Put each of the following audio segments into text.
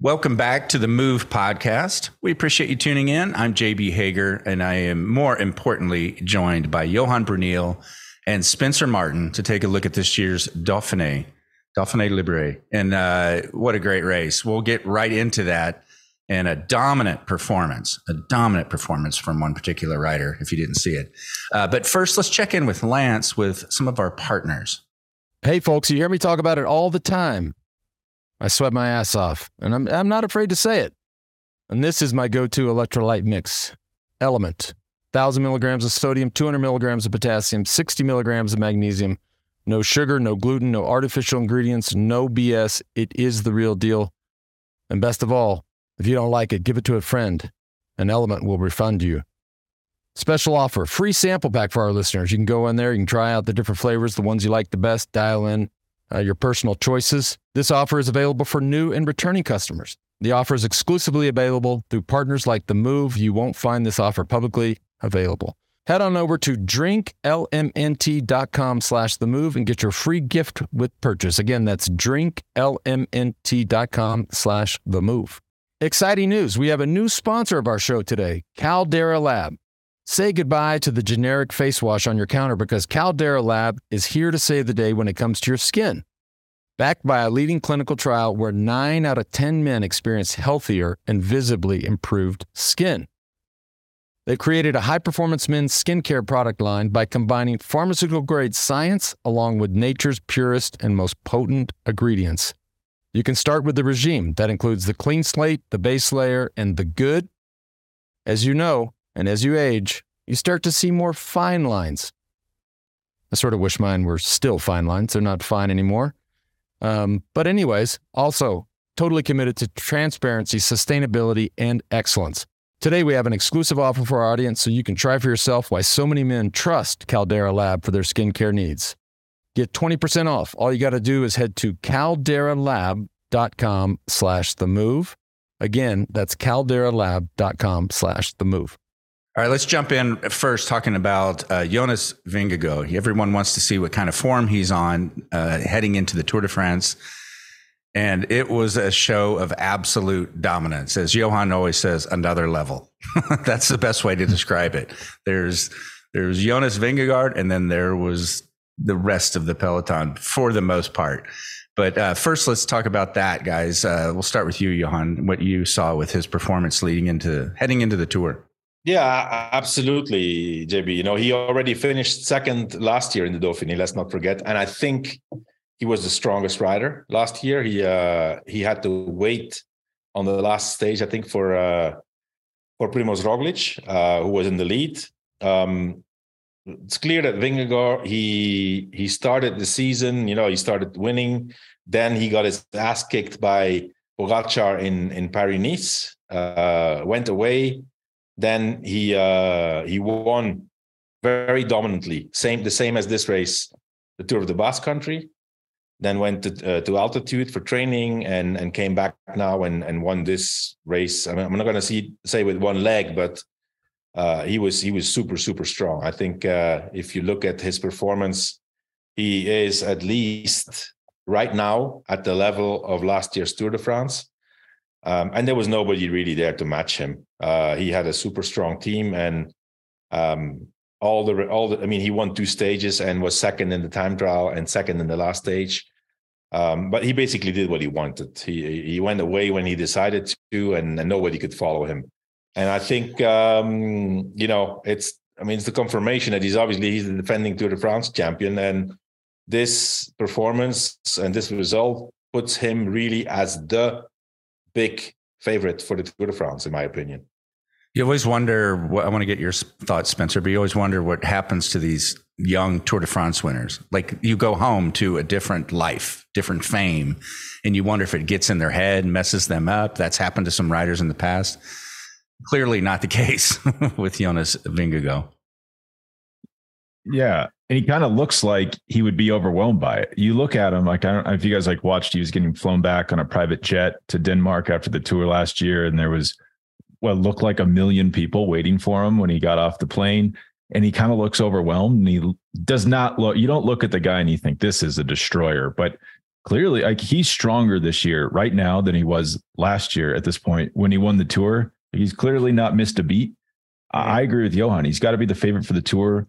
Welcome back to the Move podcast. We appreciate you tuning in. I'm JB Hager, and I am more importantly joined by Johan Bruyneel and Spencer Martin to take a look at this year's Dauphiné, Dauphiné Libre. And uh, what a great race. We'll get right into that and a dominant performance, a dominant performance from one particular rider, if you didn't see it. Uh, but first, let's check in with Lance with some of our partners. Hey, folks, you hear me talk about it all the time. I sweat my ass off, and I'm, I'm not afraid to say it. And this is my go to electrolyte mix LMNT. 1,000 milligrams of sodium, 200 milligrams of potassium, 60 milligrams of magnesium. No sugar, no gluten, no artificial ingredients, no BS. It is the real deal. And best of all, if you don't like it, give it to a friend. An LMNT will refund you. Special offer free sample pack for our listeners. You can go in there, you can try out the different flavors, the ones you like the best, dial in uh, your personal choices. This offer is available for new and returning customers. The offer is exclusively available through partners like The Move. You won't find this offer publicly available. Head on over to drinklmnt.com slash the move and get your free gift with purchase. Again, that's drinklmnt.com slash the move. Exciting news. We have a new sponsor of our show today, Caldera Lab. Say goodbye to the generic face wash on your counter because Caldera Lab is here to save the day when it comes to your skin. Backed by a leading clinical trial where 9 out of 10 men experienced healthier and visibly improved skin. They created a high performance men's skincare product line by combining pharmaceutical grade science along with nature's purest and most potent ingredients. You can start with the regime that includes the clean slate, the base layer, and the good. As you know, and as you age, you start to see more fine lines. I sort of wish mine were still fine lines. They're not fine anymore. Um, but, anyways, also totally committed to transparency, sustainability, and excellence. Today, we have an exclusive offer for our audience so you can try for yourself why so many men trust Caldera Lab for their skincare needs. Get 20% off. All you got to do is head to calderalab.com slash the move. Again, that's calderalab.com slash the move. All right, let's jump in first talking about uh, Jonas Vingegaard. Everyone wants to see what kind of form he's on uh, heading into the Tour de France. And it was a show of absolute dominance. As Johan always says, another level. That's the best way to describe it. There's there's Jonas Vingegaard, and then there was the rest of the peloton for the most part. But uh, first, let's talk about that, guys. Uh, we'll start with you, Johan. What you saw with his performance leading into heading into the tour. Yeah, absolutely, JB. You know, he already finished second last year in the Dauphiné. Let's not forget, and I think he was the strongest rider last year. He uh, he had to wait on the last stage, I think, for uh, for Primoz Roglic, uh, who was in the lead. Um, it's clear that Vingegaard he he started the season. You know, he started winning. Then he got his ass kicked by Pogacar in in Paris Nice. Uh, went away then he uh, he won very dominantly, same the same as this race, the Tour of the Basque Country. Then went to, uh, to altitude for training and and came back now and and won this race. I mean, I'm not going to see say with one leg, but uh, he was he was super super strong. I think uh, if you look at his performance, he is at least right now at the level of last year's Tour de France. Um, and there was nobody really there to match him. Uh, he had a super strong team, and um, all the all the. I mean, he won two stages and was second in the time trial and second in the last stage. Um, but he basically did what he wanted. He he went away when he decided to, and, and nobody could follow him. And I think um, you know it's. I mean, it's the confirmation that he's obviously he's the defending Tour de France champion, and this performance and this result puts him really as the big favorite for the Tour de France, in my opinion. You always wonder what I want to get your thoughts, Spencer, but you always wonder what happens to these young Tour de France winners. Like you go home to a different life, different fame, and you wonder if it gets in their head, messes them up. That's happened to some riders in the past. Clearly not the case with Jonas Vingegaard. Yeah. And he kind of looks like he would be overwhelmed by it. You look at him, like, I don't know if you guys like watched, he was getting flown back on a private jet to Denmark after the tour last year. And there was what looked like a million people waiting for him when he got off the plane. And he kind of looks overwhelmed and he does not look, you don't look at the guy and you think this is a destroyer, but clearly like he's stronger this year right now than he was last year at this point when he won the tour. He's clearly not missed a beat. I agree with Johan. He's got to be the favorite for the tour.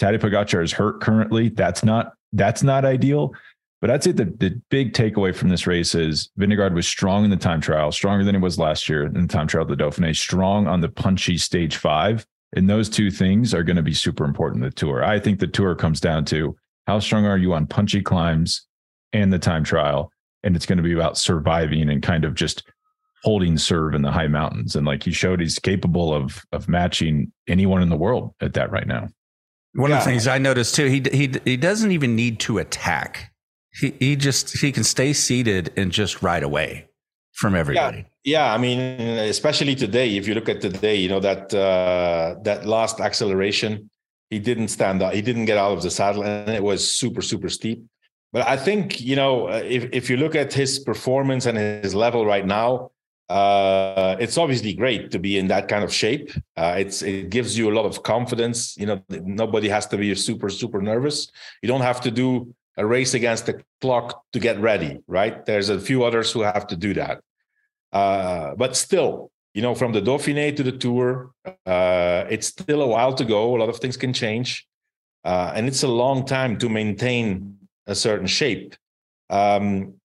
Tadej Pogacar is hurt currently. That's not that's not ideal. But I'd say the, the big takeaway from this race is Vingegaard was strong in the time trial, stronger than he was last year in the time trial of the Dauphiné, strong on the punchy stage five. And those two things are going to be super important in the tour. I think the tour comes down to how strong are you on punchy climbs and the time trial? And it's going to be about surviving and kind of just holding serve in the high mountains. And like he showed, he's capable of of matching anyone in the world at that right now. One yeah. of the things I noticed too, he he he doesn't even need to attack. He he just he can stay seated and just ride away from everybody. Yeah, yeah. I mean, especially today, if you look at today, you know that uh, that last acceleration, he didn't stand up. He didn't get out of the saddle, and it was super super steep. But I think you know if if you look at his performance and his level right now, uh, it's obviously great to be in that kind of shape. Uh, it's it gives you a lot of confidence. You know, nobody has to be super super nervous. You don't have to do a race against the clock to get ready, right? There's a few others who have to do that. Uh, but still, you know, from the Dauphiné to the Tour, uh, it's still a while to go. A lot of things can change, uh, and it's a long time to maintain a certain shape. Um,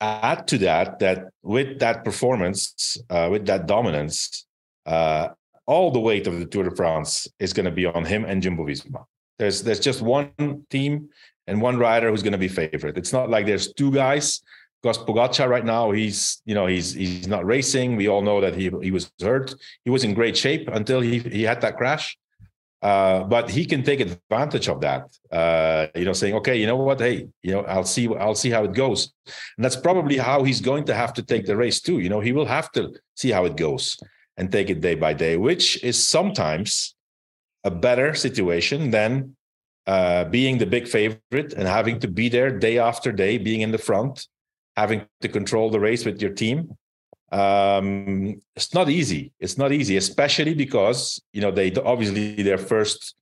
add to that that with that performance, uh, with that dominance, uh, all the weight of the Tour de France is going to be on him and Jumbo Visma. There's there's just one team and one rider who's going to be favorite. It's not like there's two guys. Because Pogacar right now, he's you know he's he's not racing. We all know that he he was hurt. He was in great shape until he he had that crash. Uh, but he can take advantage of that. Uh, you know, saying, okay, you know what? Hey, you know, I'll see, I'll see how it goes. And that's probably how he's going to have to take the race too. You know, he will have to see how it goes and take it day by day, which is sometimes a better situation than uh, being the big favorite and having to be there day after day, being in the front, having to control the race with your team um, it's not easy. It's not easy, especially because you know they obviously their first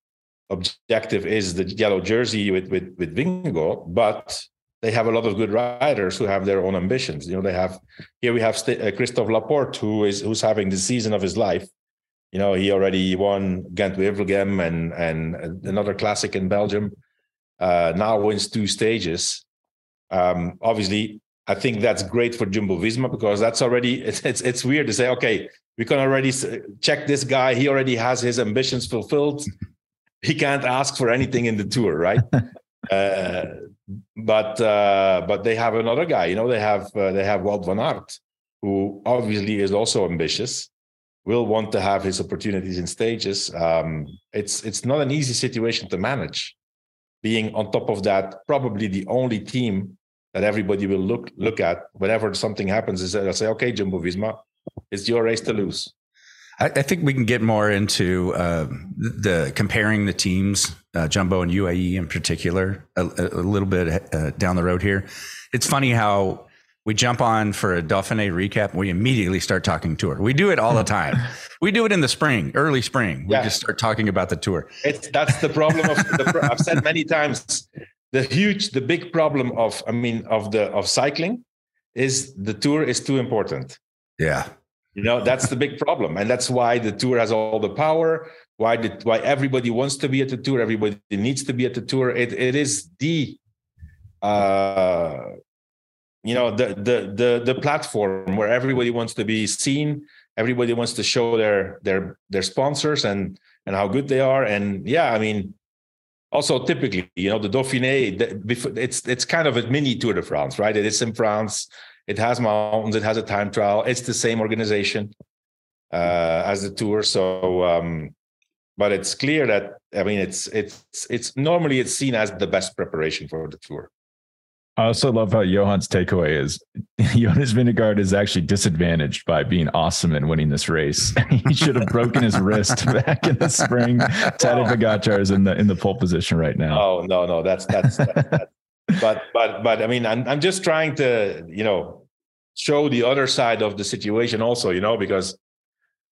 objective is the yellow jersey with with with Vingegaard, but they have a lot of good riders who have their own ambitions. You know, they have here we have St- uh, Christophe Laporte who is who's having the season of his life. You know, he already won Gent Wevelgem and and another classic in Belgium. Uh, now wins two stages. Um, obviously, I think that's great for Jumbo Visma because that's already it's, it's, it's weird to say okay we can already check this guy. He already has his ambitions fulfilled. He can't ask for anything in the tour right? Uh, but uh, but they have another guy you know they have uh, they have Wout van Aert who obviously is also ambitious will want to have his opportunities in stages. Um, it's it's not an easy situation to manage being on top of that probably the only team that everybody will look look at whenever something happens is they'll say, okay, Jumbo Visma, it's your race to lose. I, I think we can get more into uh, the comparing the teams, uh, Jumbo and UAE in particular, a, a little bit uh, down the road here. It's funny how we jump on for a Dauphiné recap. We immediately start talking tour. We do it all the time. we do it in the spring, early spring. We yeah. just start talking about the tour. It's that's the problem of the. I've said many times the huge the big problem of i mean of the of cycling is the tour is too important. Yeah. You know that's the big problem. And that's why the tour has all the power why the, why everybody wants to be at the tour everybody needs to be at the tour. It, it is the uh you know the the the the platform where everybody wants to be seen. Everybody wants to show their their their sponsors and and how good they are. And yeah i mean also typically you know the dauphiné it's it's kind of a mini tour de france right? It is in france. It has mountains. It has a time trial. It's the same organization uh, as the tour. So um, but it's clear that i mean it's it's it's normally it's seen as the best preparation for the tour I also love how Johan's takeaway is Jonas Vingegaard is actually disadvantaged by being awesome and winning this race. he should have broken his wrist back in the spring. Tadej Pogacar is in the in the pole position right now. Oh no, no, that's that's, that's, that's but but but I mean, I'm I'm just trying to you know show the other side of the situation also, you know, because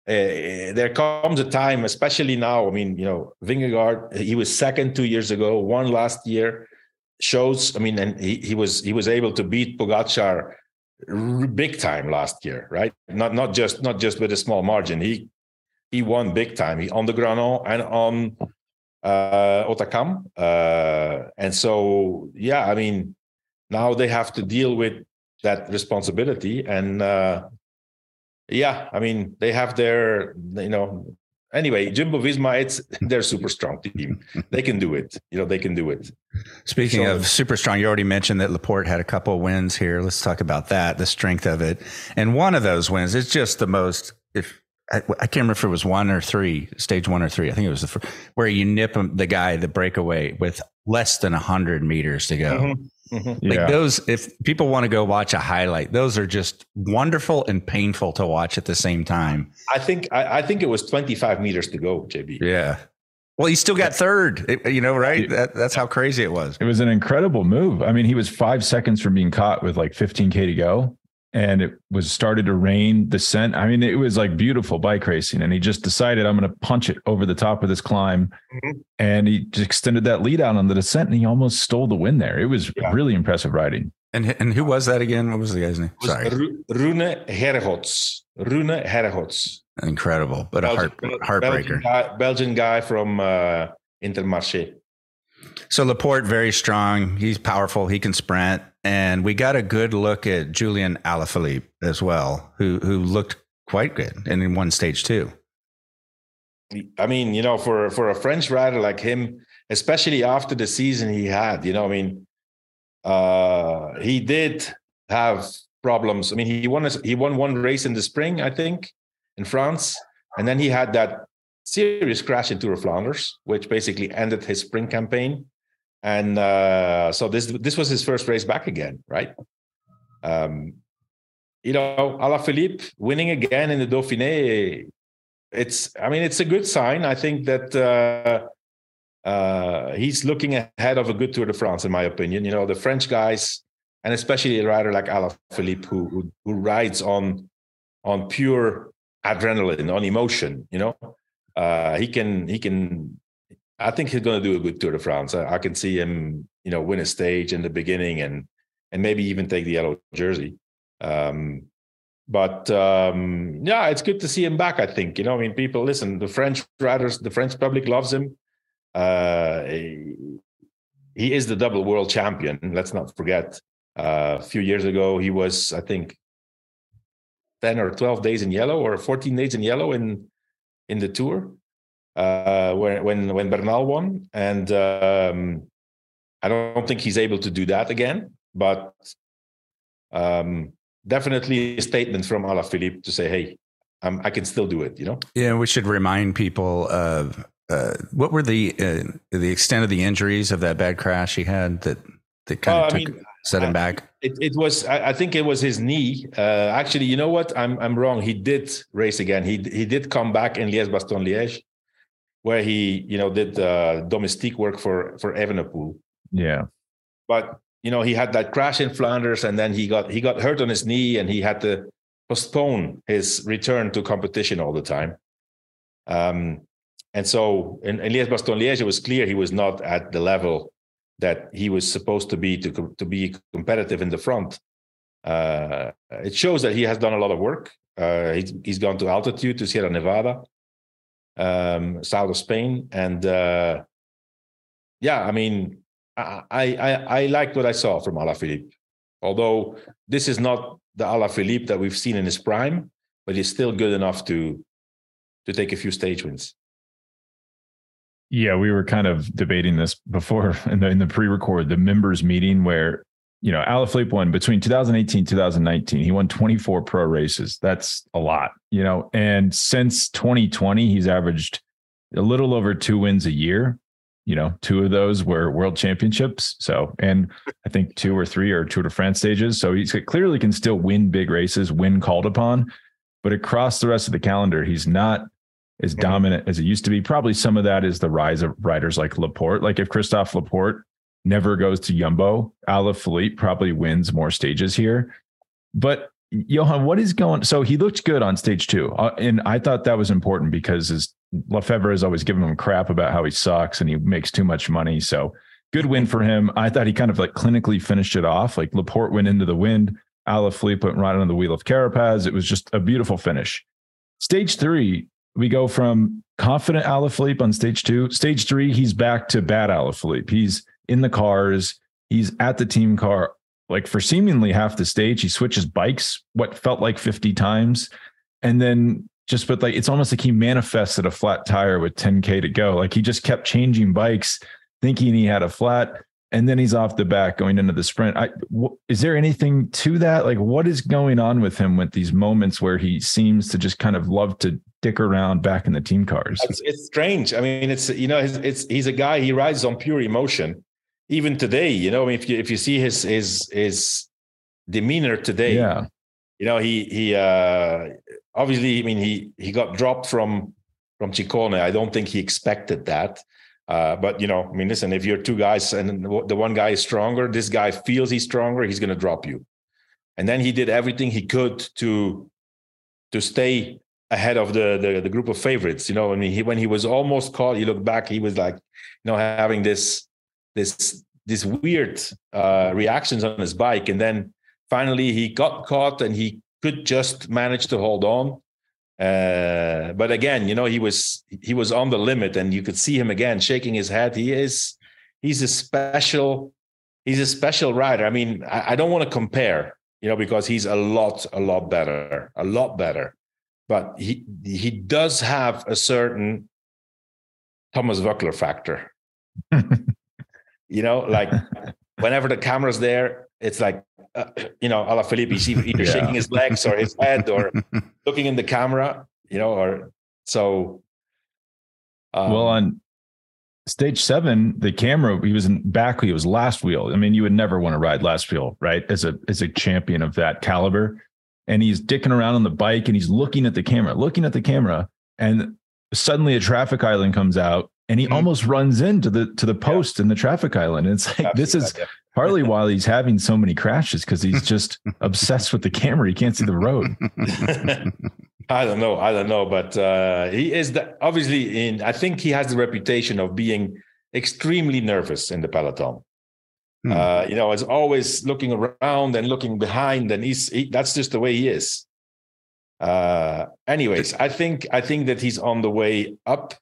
uh, there comes a time, especially now. I mean, you know, Vingegaard, he was second two years ago, one last year shows. I mean, and he, he was he was able to beat Pogacar big time last year, right? Not not just not just with a small margin. He he won big time. He on the Granon and on uh, Hautacam. Uh, and so, yeah, I mean, now they have to deal with that responsibility. And uh, yeah, I mean, they have their, you know, anyway, Jumbo Visma, it's they're super strong team. they can do it. You know, they can do it. Speaking so, of super strong, you already mentioned that Laporte had a couple wins here. Let's talk about that, the strength of it. And one of those wins is just the most, if I, I, can't remember if it was one or three, stage one or three. I think it was the first, where you nip the guy, the breakaway with less than 100 meters to go. Mm-hmm. Mm-hmm. Like yeah. those, if people want to go watch a highlight, those are just wonderful and painful to watch at the same time. I think I, I think it was 25 meters to go, JB. Yeah. Well, he still got third, you know, right? That, that's how crazy it was. It was an incredible move. I mean, he was five seconds from being caught with like 15K to go and it was started to rain The scent, I mean, it was like beautiful bike racing. And he just decided I'm going to punch it over the top of this climb. Mm-hmm. And he just extended that lead out on the descent and he almost stole the win there. It was yeah. really impressive riding. And and who was that again? What was the guy's name? Sorry. Rune Herregodts. Rune Herregodts. Incredible, but Belgian, a heart, heartbreaker. Belgian guy, Belgian guy from uh, Intermarché. So Laporte, very strong. He's powerful. He can sprint. And we got a good look at Julian Alaphilippe as well, who who looked quite good and in one stage too. I mean, you know, for for a French rider like him, especially after the season he had, you know, I mean, uh, he did have problems. I mean, he won a, he won one race in the spring, I think, in France, and then he had that serious crash in Tour of Flanders, which basically ended his spring campaign and uh, so this this was his first race back again, right? Um, you know, Alaphilippe winning again in the Dauphiné. It's, I mean, it's a good sign. I think that uh, uh, he's looking ahead of a good Tour de France, in my opinion. You know, the French guys, and especially a rider like Alaphilippe, who, who who rides on on pure adrenaline, on emotion. You know, uh, he can he can I think he's going to do a good Tour de France. I, I, can see him, you know, win a stage in the beginning and and maybe even take the yellow jersey. Um, but um, yeah, it's good to see him back. I think you know, I mean, people listen. The French riders, the French public loves him. Uh, he, is the double world champion. Let's not forget. Uh, a few years ago, he was, I think, ten or twelve days in yellow, or fourteen days in yellow in in the tour uh, when when when Bernal won, and um, I don't think he's able to do that again. But um, definitely a statement from Alaphilippe to say, "Hey, I'm, i can still do it." You know. Yeah, we should remind people of uh, what were the uh, the extent of the injuries of that bad crash he had that that kind of took, mean, set him I, back. It, it was, I, I, think, it was his knee. Uh, actually, you know what? I'm I'm wrong. He did race again. He he did come back in Liège Bastogne Liège where he you know did uh, domestique work for for Evenepoel. Yeah, but you know he had that crash in Flanders, and then he got he got hurt on his knee, and he had to postpone his return to competition all the time. Um, and so in, in Liège Bastogne Liège, it was clear he was not at the level that he was supposed to be to to be competitive in the front. Uh, it shows that he has done a lot of work. Uh, he's, he's gone to altitude to Sierra Nevada um, south of Spain, and uh, yeah, I mean, I, I I liked what I saw from Alaphilippe. Although this is not the Alaphilippe that we've seen in his prime, but he's still good enough to to take a few stage wins. Yeah, we were kind of debating this before in the in the pre-record, the members meeting where you know, Alaphilippe won between 2018 2019. He won 24 pro races. That's a lot, you know. And since 2020, he's averaged a little over two wins a year. You know, two of those were world championships. So, and I think two or three are Tour de France stages. So he clearly can still win big races when called upon. But across the rest of the calendar, he's not as mm-hmm. dominant as it used to be. Probably some of that is the rise of riders like Laporte. Like if Christophe Laporte never goes to Yumbo. Alaphilippe probably wins more stages here. But Johan, what is going? So he looked good on stage two, uh, and I thought that was important because his Lefevere has always given him crap about how he sucks and he makes too much money. So good win for him. I thought he kind of like clinically finished it off. Like Laporte went into the wind, Alaphilippe went right on the wheel of Carapaz. It was just a beautiful finish. Stage three, we go from confident Alaphilippe on stage two. Stage three, he's back to bad Alaphilippe. He's in the cars. He's at the team car. Like for seemingly half the stage, he switches bikes, what felt like 50 times. And then just, but like, it's almost like he manifested a flat tire with 10K to go. Like he just kept changing bikes, thinking he had a flat. And then he's off the back going into the sprint. I, w- is there anything to that? Like, what is going on with him with these moments where he seems to just kind of love to dick around back in the team cars. It's, it's strange. I mean, it's you know, it's, it's, he's a guy. He rides on pure emotion. Even today, you know, if you if you see his his his demeanor today, yeah, you know, he he uh obviously, I mean, he he got dropped from from Ciccone. I don't think he expected that. Uh, but you know, I mean, listen, if you're two guys and the one guy is stronger, this guy feels he's stronger, he's going to drop you. And then he did everything he could to to stay ahead of the, the, the group of favorites. You know, I mean, he when he was almost caught, you look back, he was like, you know, having this this this weird uh, reactions on his bike, and then finally he got caught, and he could just manage to hold on. Uh, but again, you know, he was he was on the limit, and you could see him again shaking his head. He is he's a special he's a special rider. I mean, I, I don't want to compare, you know, because he's a lot a lot better, a lot better but he he does have a certain Thomas Voeckler factor. you know, like whenever the camera's there, it's like uh, you know, Alaphilippe, he's either yeah. shaking his legs or his head or looking in the camera, you know, or so. Um, well, on stage seven, the camera he was in back, he was last wheel. I mean, you would never want to ride last wheel, right? As a as a champion of that caliber and he's dicking around on the bike and he's looking at the camera, looking at the camera, and suddenly a traffic island comes out and he mm-hmm. almost runs into the to the post yeah. in the traffic island. And it's like Absolutely. this is partly why he's having so many crashes because he's just obsessed with the camera. He can't see the road. I don't know. I don't know, but uh, he is the, obviously in. I think he has the reputation of being extremely nervous in the peloton. Hmm. Uh, you know, is always looking around and looking behind, and he's he, that's just the way he is. Uh, anyways, I think I think that he's on the way up.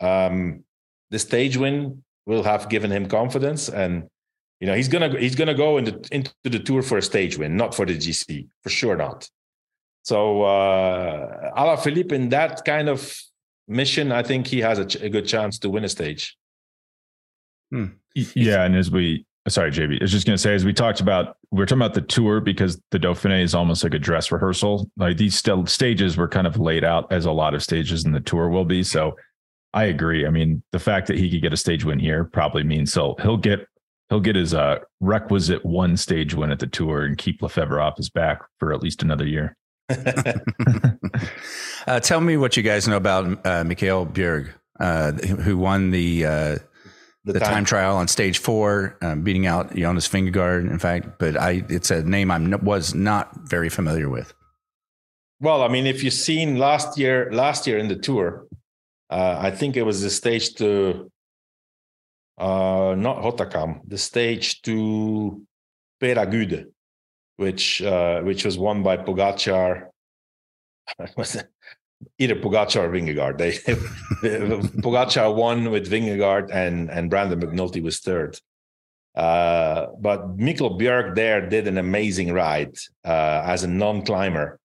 Um, the stage win will have given him confidence, and you know he's gonna he's gonna go into into the tour for a stage win, not for the GC, for sure not. So uh, Alaphilippe in that kind of mission, I think he has a, ch- a good chance to win a stage. Hmm. Yeah, and as we sorry, JB. I was just going to say, as we talked about, we are talking about the tour because the Dauphiné is almost like a dress rehearsal. Like these still stages were kind of laid out as a lot of stages in the tour will be. So I agree. I mean, the fact that he could get a stage win here probably means so he'll get he'll get his uh, requisite one stage win at the tour and keep Lefevere off his back for at least another year. uh, tell me what you guys know about uh, Mikkel Bjerg, uh, who won the uh, the, the time. time. trial on stage four, um, beating out Jonas Vingegaard. In fact, but I it's a name I was not very familiar with. Well, I mean, if you've seen last year, last year in the tour, uh, I think it was the stage to uh, not Hautacam, the stage to Peyragudes, which uh, which was won by Pogacar. either Pogacar or Vingegaard. They Pogacar won with Vingegaard and and Brandon McNulty was third. Uh, but Mikkel Bjerg there did an amazing ride uh, as a non-climber.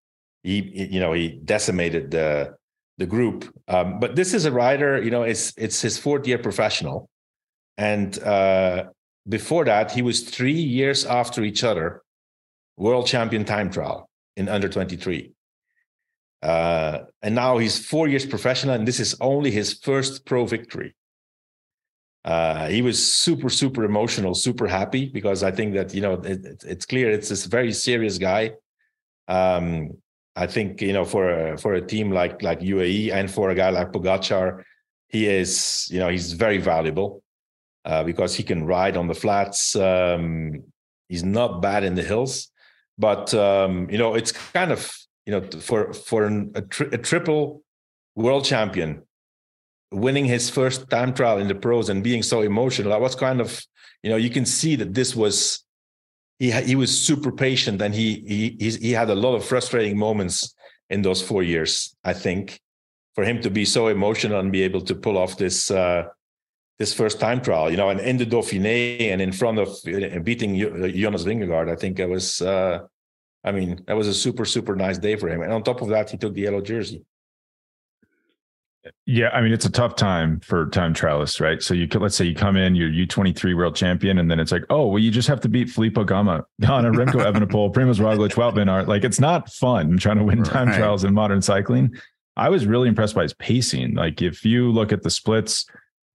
He, you know, he decimated the the group. Um, but this is a rider, you know, it's it's his fourth year professional, and uh, before that, he was three years after each other world champion time trial in under twenty three. Uh, and now he's four years professional, and this is only his first pro victory. Uh, he was super, super emotional, super happy because I think that you know it, it's clear it's this very serious guy. Um, I think you know for a, for a team like like UAE and for a guy like Pogacar, he is you know he's very valuable uh, because he can ride on the flats. Um, he's not bad in the hills, but um, you know it's kind of you know for for an, a, tri- a triple world champion winning his first time trial in the pros and being so emotional. I was kind of, you know, you can see that this was he he was super patient and he he he had a lot of frustrating moments in those four years. I think for him to be so emotional and be able to pull off this uh, this first time trial, you know, and in the Dauphiné and in front of uh, beating Jonas Vingegaard, I think it was. Uh, I mean, that was a super super nice day for him. And on top of that, he took the yellow jersey. Yeah, I mean it's a tough time for time trialists, right? So you could let's say you come in, you're U23 world champion, and then it's like, oh, well, you just have to beat Filippo Ganna, Ganna, Remco Evenepoel, Primoz Roglic, Wout Aert. Like it's not fun trying to win time right. trials in modern cycling. I was really impressed by his pacing. Like if you look at the splits,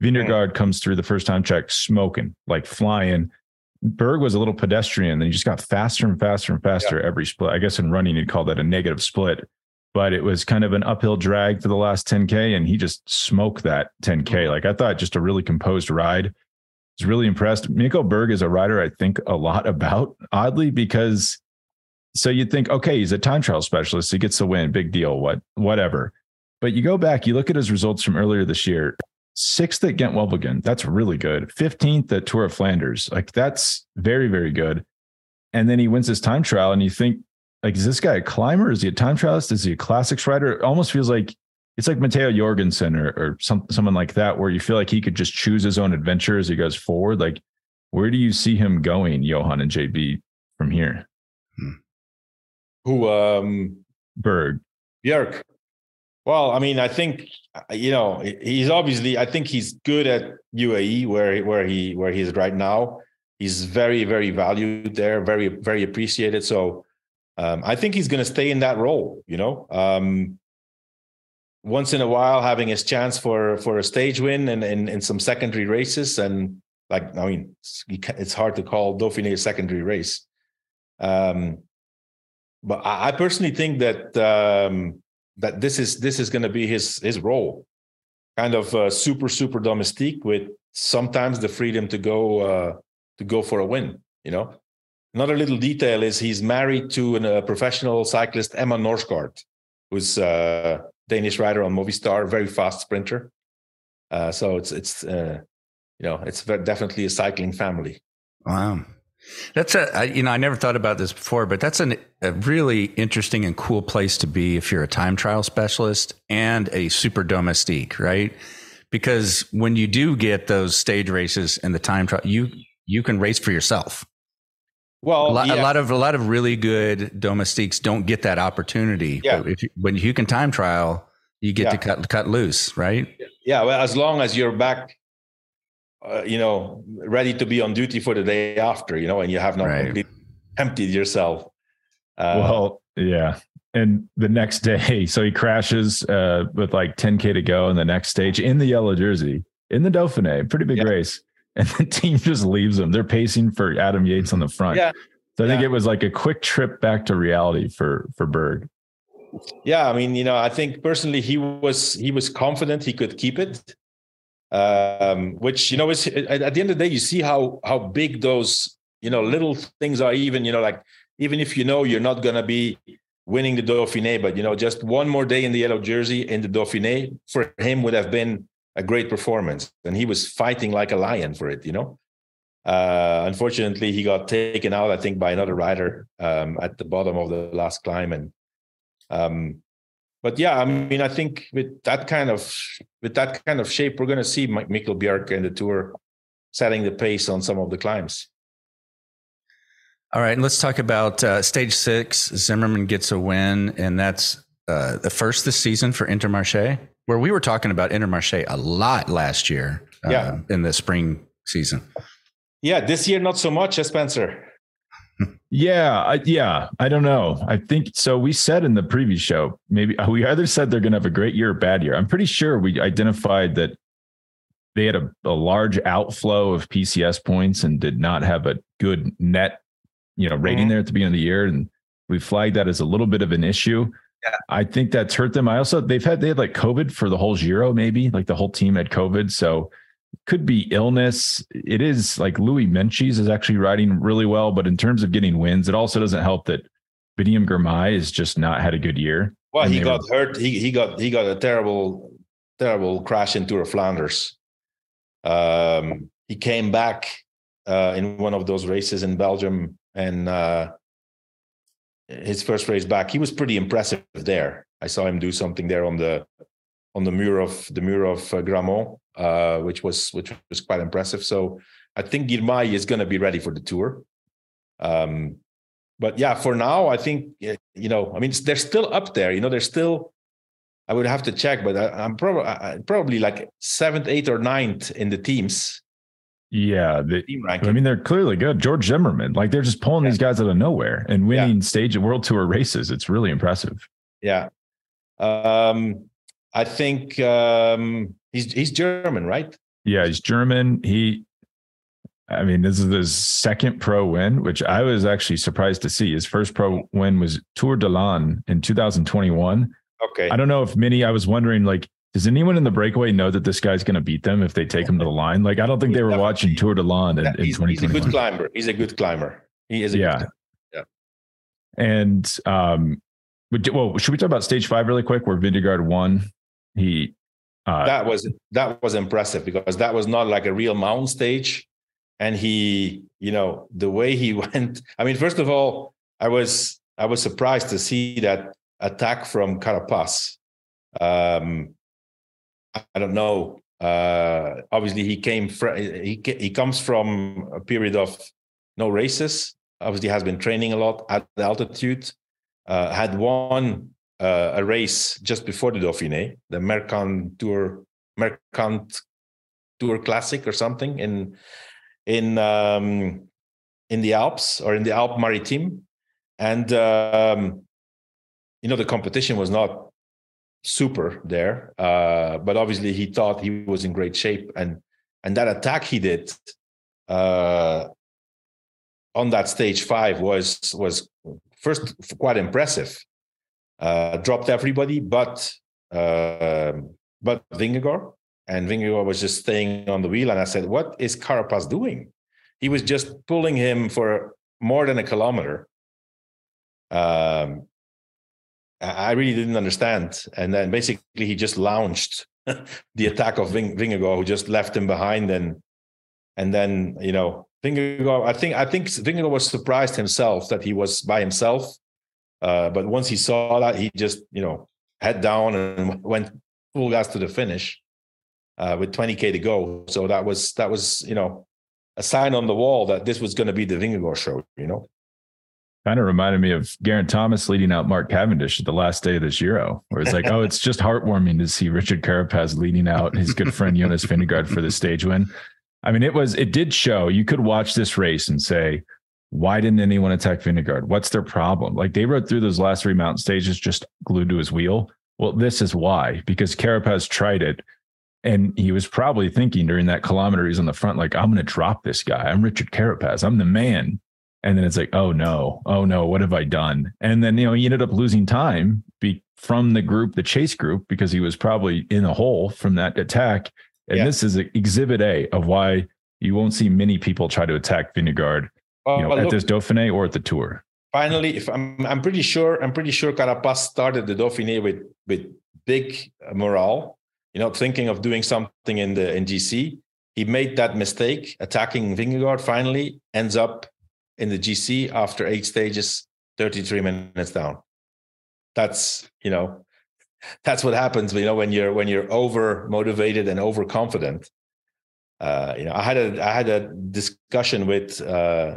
mm. Vingegaard comes through the first time check smoking, like flying. Berg was a little pedestrian, then he just got faster and faster and faster yeah. every split. I guess in running, you'd call that a negative split but it was kind of an uphill drag for the last 10K. And he just smoked that 10K. Mm-hmm. Like I thought, just a really composed ride. I was really impressed. Nico Berg is a rider I think a lot about, oddly, because so you'd think, okay, he's a time trial specialist. He gets the win, big deal, what, whatever. But you go back, you look at his results from earlier this year. Sixth at Ghent Wevelgem, that's really good. 15th at Tour of Flanders, like that's very, very good. And then he wins his time trial, and you think like is this guy a climber? Is he a time trialist? Is he a classics rider? It almost feels like it's like Matteo Jorgensen or, or some, someone like that, where you feel like he could just choose his own adventure as he goes forward. Like, where do you see him going, Johan and JB, from here? Hmm. Who um Berg. Bjerg. Well, I mean, I think you know he's obviously. I think he's good at UAE where where he where he is right now. He's very very valued there, very very appreciated. So um, I think he's going to stay in that role. You know, um, once in a while having his chance for for a stage win and in some secondary races, and like I mean, it's, it's hard to call Dauphiné a secondary race. Um, but I, I personally think that um, that this is this is going to be his his role, kind of uh, super super domestique with sometimes the freedom to go uh, to go for a win. You know, Another little detail is he's married to a uh, professional cyclist, Emma Norsgaard, who's a Danish rider on Movistar, very fast sprinter. Uh, so it's it's uh, you know it's definitely a cycling family. Wow, that's a you know I never thought about this before, but that's an, a really interesting and cool place to be if you're a time trial specialist and a super domestique, right? Because when you do get those stage races and the time trial, you you can race for yourself well, a lot, yeah. a lot, of a lot of really good domestiques don't get that opportunity. Yeah. But if you, when you can time trial, you get yeah. to cut cut loose, right? Yeah. Well, as long as you're back, uh, you know, ready to be on duty for the day after, you know, and you have not right. emptied yourself. Uh, well, yeah. And the next day, so he crashes uh, with like 10k to go in the next stage in the yellow jersey in the Dauphiné, pretty big yeah. race and the team just leaves them. They're pacing for Adam Yates on the front. Yeah. So I think yeah. it was like a quick trip back to reality for for Berg. Yeah, I mean, you know, I think personally he was he was confident he could keep it. Um, which you know is at the end of the day, you see how how big those you know little things are. Even you know, like even if you know you're not gonna be winning the Dauphiné, but you know, just one more day in the yellow jersey in the Dauphiné for him would have been a great performance, and he was fighting like a lion for it. You know, uh, unfortunately, he got taken out, I think, by another rider um, at the bottom of the last climb, and um, but yeah, I mean, I think with that kind of with that kind of shape, we're going to see Mikkel Bjerg and the tour setting the pace on some of the climbs. All right, and let's talk about uh, stage six. Zimmermann gets a win, and that's uh, the first this season for Intermarché where we were talking about Intermarché a lot last year uh, yeah. in the spring season. Yeah, this year not so much, Spencer. yeah, I, yeah, I don't know. I think so. We said in the previous show, maybe we either said they're going to have a great year or bad year. I'm pretty sure we identified that they had a, a large outflow of PCS points and did not have a good net, you know, rating mm-hmm. there at the beginning of the year, and we flagged that as a little bit of an issue. Yeah. I think that's hurt them. I also they've had they had like COVID for the whole Giro, maybe like the whole team had COVID. So could be illness. It is like Louis Meintjes is actually riding really well, but in terms of getting wins, it also doesn't help that Biniam Girmay has just not had a good year. Well, he got were, hurt. He he got he got a terrible terrible crash in Tour of Flanders. Um, he came back uh, in one of those races in Belgium, and uh, his first race back, he was pretty impressive there. I saw him do something there on the on the Muur of the Muur of uh, Grammont, uh, which was which was quite impressive. So I think Girmay is going to be ready for the tour. Um, but yeah, for now, I think you know, I mean, they're still up there. You know, they're still. I would have to check, but I, am probably probably like seventh, eighth, or ninth in the teams. Yeah, the, team ranking. I mean, they're clearly good. George Zimmermann, like they're just pulling yeah. these guys out of nowhere and winning yeah. stage world tour races. It's really impressive. Yeah, um, I think um, he's he's German, right? Yeah, he's German. He I mean, this is his second pro win, which I was actually surprised to see. His first pro win was Tour de l'Ain in 2021. Okay. I don't know if many, I was wondering, like, does anyone in the breakaway know that this guy's going to beat them if they take him to the line? Like, I don't think they were watching Tour de l'Ain in, in 2021. He's a good climber. He's a good climber. He is. yeah. yeah. And, um, well, should we talk about stage five really quick where Vingegaard won? He, uh, that was that was impressive because that was not like a real mountain stage and he you know the way he went i mean first of all i was i was surprised to see that attack from carapaz um i don't know. Uh obviously he came from he he comes from a period of no races. Obviously has been training a lot at the altitude. Uh, had won uh, a race just before the dauphiné the Mercantour mercant tour classic or something in in um, in the Alps or in the Alpes Maritime, and um, you know the competition was not super there, uh, but obviously he thought he was in great shape, and and that attack he did uh, on that stage five was was first quite impressive. Uh, dropped everybody, but uh, but Vingegaard, and Vingegaard was just staying on the wheel. And I said, "What is Carapaz doing?" He was just pulling him for more than a kilometer. Um, I really didn't understand. And then basically he just launched the attack of Ving- Vingegaard, who just left him behind. And and then you know Vingegaard, I think I think Vingegaard was surprised himself that he was by himself. Uh, but once he saw that, he just you know head down and went full gas to the finish uh, with 20k to go. So that was that was you know a sign on the wall that this was going to be the Vingegaard show. You know, kind of reminded me of Geraint Thomas leading out Mark Cavendish at the last day of this Giro, where it's like, oh, it's just heartwarming to see Richard Carapaz leading out his good friend Jonas Vingegaard for the stage win. I mean, it was it did show you could watch this race and say, why didn't anyone attack Vingegaard? What's their problem? Like they rode through those last three mountain stages just glued to his wheel. Well, this is why, because Carapaz tried it and he was probably thinking during that kilometer he's on the front, like, I'm going to drop this guy. I'm Richard Carapaz. I'm the man. And then it's like, oh no, oh no, what have I done? And then, you know, he ended up losing time be, from the group, the chase group, because he was probably in a hole from that attack. And yeah. this is exhibit A of why you won't see many people try to attack Vingegaard, well, you know, at look, this Dauphiné or at the Tour. Finally, if I'm, I'm pretty sure, I'm pretty sure Carapaz started the Dauphiné with with big morale you know, thinking of doing something in the in GC. He made that mistake, attacking Vingegaard. Finally, ends up in the GC after eight stages, 33 minutes down. That's you know, that's what happens. You know, when you're when you're over motivated and overconfident. Uh, you know, I had a I had a discussion with uh,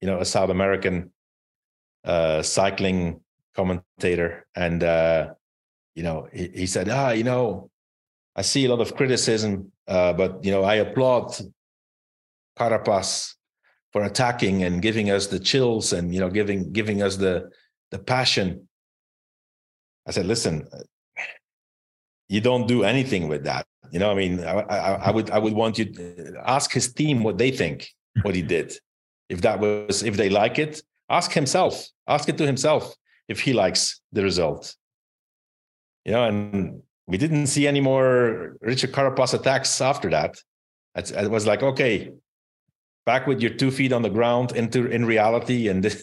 you know a South American uh, cycling commentator, and uh, you know he, he said, ah, you know, I see a lot of criticism, uh, but you know, I applaud Carapaz for attacking and giving us the chills and you know, giving giving us the the passion. I said, listen, you don't do anything with that. You know, I mean, I, I, I would I would want you to ask his team what they think what he did. If that was if they like it, ask himself. Ask it to himself if he likes the result. You know, and we didn't see any more Richard Carapaz attacks after that. It was like, okay, back with your two feet on the ground into in reality, and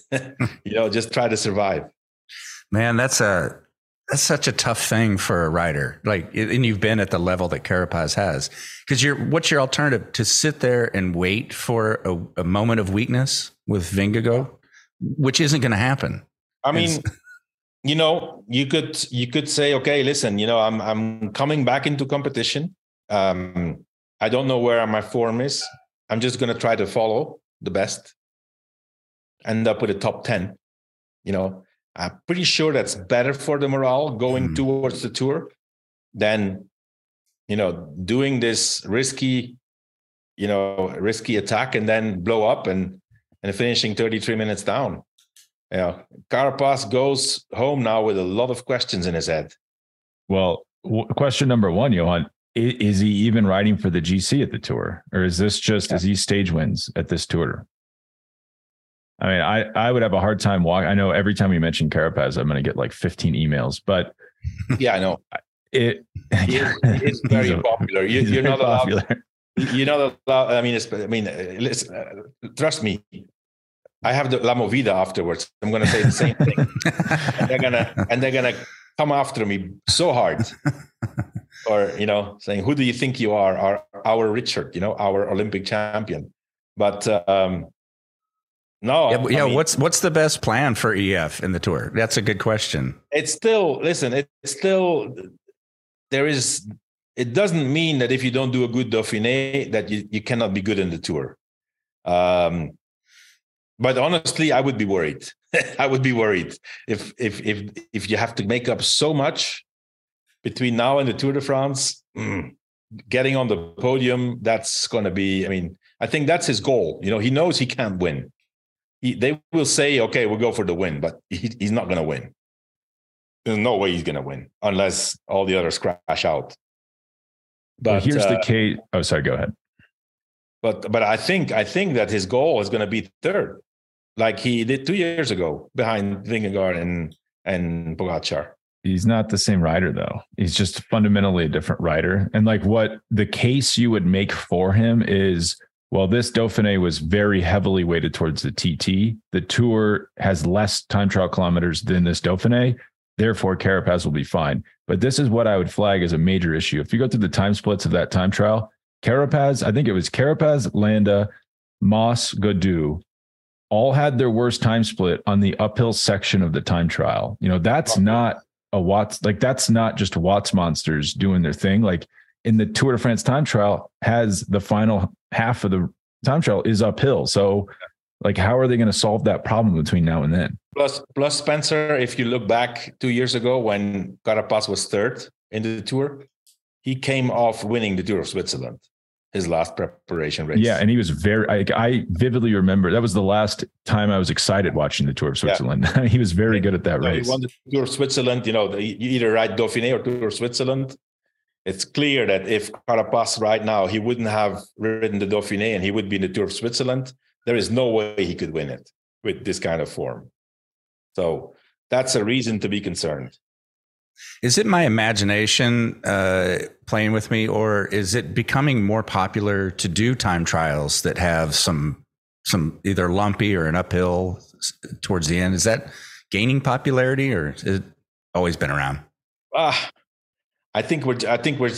you know, just try to survive. Man, that's a that's such a tough thing for a rider. Like, and you've been at the level that Carapaz has, because you're. What's your alternative? To sit there and wait for a, a moment of weakness with Vingegaard, which isn't going to happen. I mean, you know, you could you could say, okay, listen, you know, I'm I'm coming back into competition. Um, I don't know where my form is. I'm just going to try to follow the best. End up with a top ten. You know, I'm pretty sure that's better for the morale going mm. towards the tour than, you know, doing this risky, you know, risky attack and then blow up and and finishing 33 minutes down. You know, Carapaz goes home now with a lot of questions in his head. Well, w- question number one, Johan, is, is he even riding for the GC at the tour, or is this just yeah. is he stage wins at this tour? I mean, I, I would have a hard time walking. I know every time you mention Carapaz, I'm going to get like 15 emails, but yeah, I know it. It's very popular. You, are not popular. allowed. You're not allowed. I mean, I mean, listen, uh, trust me. I have the La Movida afterwards. I'm going to say the same thing, and they're gonna and they're gonna come after me so hard, or you know, saying, "Who do you think you are?" Our our Richard, you know, our Olympic champion. But um, no, yeah, yeah mean, what's what's the best plan for EF in the tour? That's a good question. It's still listen. It's still there is. It doesn't mean that if you don't do a good Dauphiné that you, you cannot be good in the tour. Um, but honestly, I would be worried. I would be worried if if if if you have to make up so much between now and the Tour de France. Mm, getting on the podium, that's going to be. I mean, I think that's his goal. You know, he knows he can't win he, they will say, okay, we'll go for the win, but he, he's not going to win. There's no way he's going to win unless all the others crash out. But well, here's uh, the case. Oh, sorry. Go ahead. But but I think I think that his goal is going to be third, like he did two years ago behind Vingegaard and and Pogacar. He's not the same rider though. He's just fundamentally a different rider. And like what the case you would make for him is well, this Dauphiné was very heavily weighted towards the TT. The Tour has less time trial kilometers than this Dauphiné. Therefore, Carapaz will be fine. But this is what I would flag as a major issue. If you go through the time splits of that time trial, Carapaz, I think it was Carapaz, Landa, Mas, Gaudu, all had their worst time split on the uphill section of the time trial. You know, that's not a Watts, like that's not just Watts monsters doing their thing. Like in the Tour de France time trial has the final half of the time trial is uphill. So, like, how are they going to solve that problem between now and then? Plus, plus Spencer, if you look back two years ago when Carapaz was third in the Tour, he came off winning the Tour of Switzerland, his last preparation race. Yeah, and he was very. I, I vividly remember that was the last time I was excited watching the Tour of Switzerland. Yeah. he was very good at that race. He won the Tour of Switzerland. You know, you either ride Dauphiné or Tour of Switzerland it's clear that if Carapaz right now he wouldn't have ridden the Dauphiné and he would be in the Tour of Switzerland, there is no way he could win it with this kind of form. So that's a reason to be concerned. Is it my imagination uh, playing with me, or is it becoming more popular to do time trials that have some some either lumpy or an uphill towards the end? Is that gaining popularity, or has it always been around? Ah, I think we're I think we're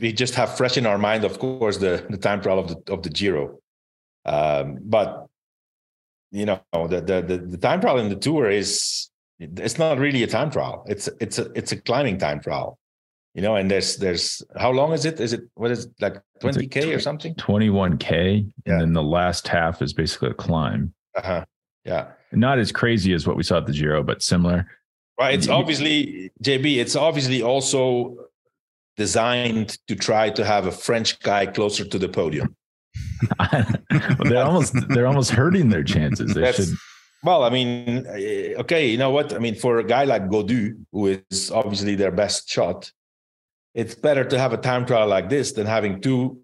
we just have fresh in our mind, of course, the the time trial of the of the Giro, um, but you know the, the the the time trial in the Tour is it's not really a time trial. It's it's a it's a climbing time trial, you know. And there's there's how long is it? Is it what is it, like twenty k or something? Twenty one k, and then the last half is basically a climb. Uh huh. Yeah. Not as crazy as what we saw at the Giro, but similar. Right. It's obviously JB. It's obviously also designed to try to have a French guy closer to the podium. well, they're almost they're almost hurting their chances. They That's, should. Well, I mean, eh, okay, you know what? I mean, for a guy like Gaudu, who is obviously their best shot, it's better to have a time trial like this than having two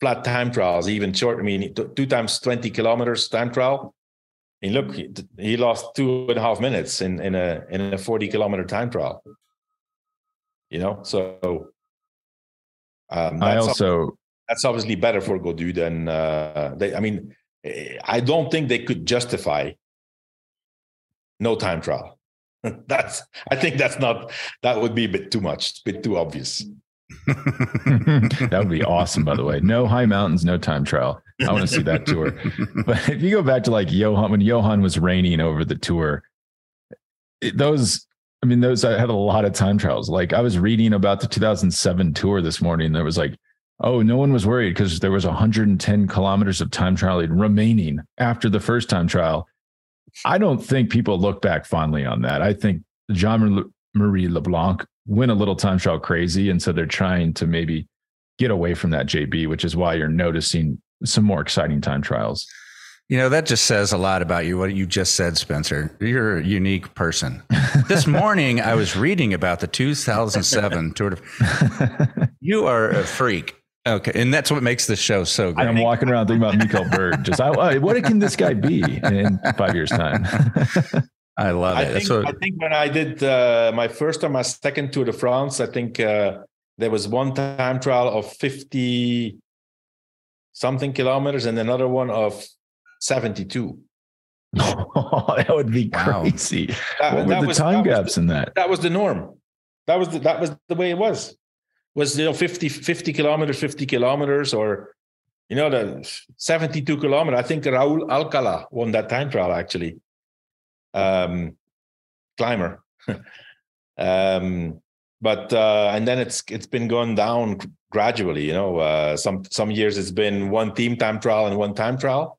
flat time trials, even short. I mean, two times 20 kilometers time trial. I mean, look, he, lost two and a half minutes in, in a in a 40 kilometer time trial you know so um, i also that's obviously better for Gaudu than uh, they i mean i don't think they could justify no time trial that's I think that's not that would be a bit too much, a bit too obvious. that would be awesome, by the way. No high mountains, no time trial. I want to see that tour. But if you go back to like Johan, when Johan was reigning over the tour, it, those, I mean, those, I had a lot of time trials. Like I was reading about the 2007 tour this morning. There was like, oh, no one was worried because there was 110 kilometers of time trial remaining after the first time trial. I don't think people look back fondly on that. I think Jean Marie LeBlanc went a little time trial crazy. And so they're trying to maybe get away from that JB, which is why you're noticing some more exciting time trials. You know, that just says a lot about you, what you just said, Spencer. You're a unique person. this morning, I was reading about the 2007 Tour de You are a freak. Okay. And that's what makes the show so great. I'm walking around thinking about Mikkel Bjerg. Just, I, what can this guy be in five years' time? I love it. I think, what... I think when I did uh, my first or my second Tour de France, I think uh, there was one time trial of 50 something kilometers and another one of 72. Oh, that would be crazy. Wow. That, what were the was, time gaps the, in that? That was the norm. That was the, that was the way it was. Was you know 50 50 kilometers, 50 kilometers, or you know the 72 kilometers. I think Raul Alcala won that time trial actually. Um, climber. um, but uh, and then it's it's been going down gradually. You know, uh, some some years it's been one team time trial and one time trial.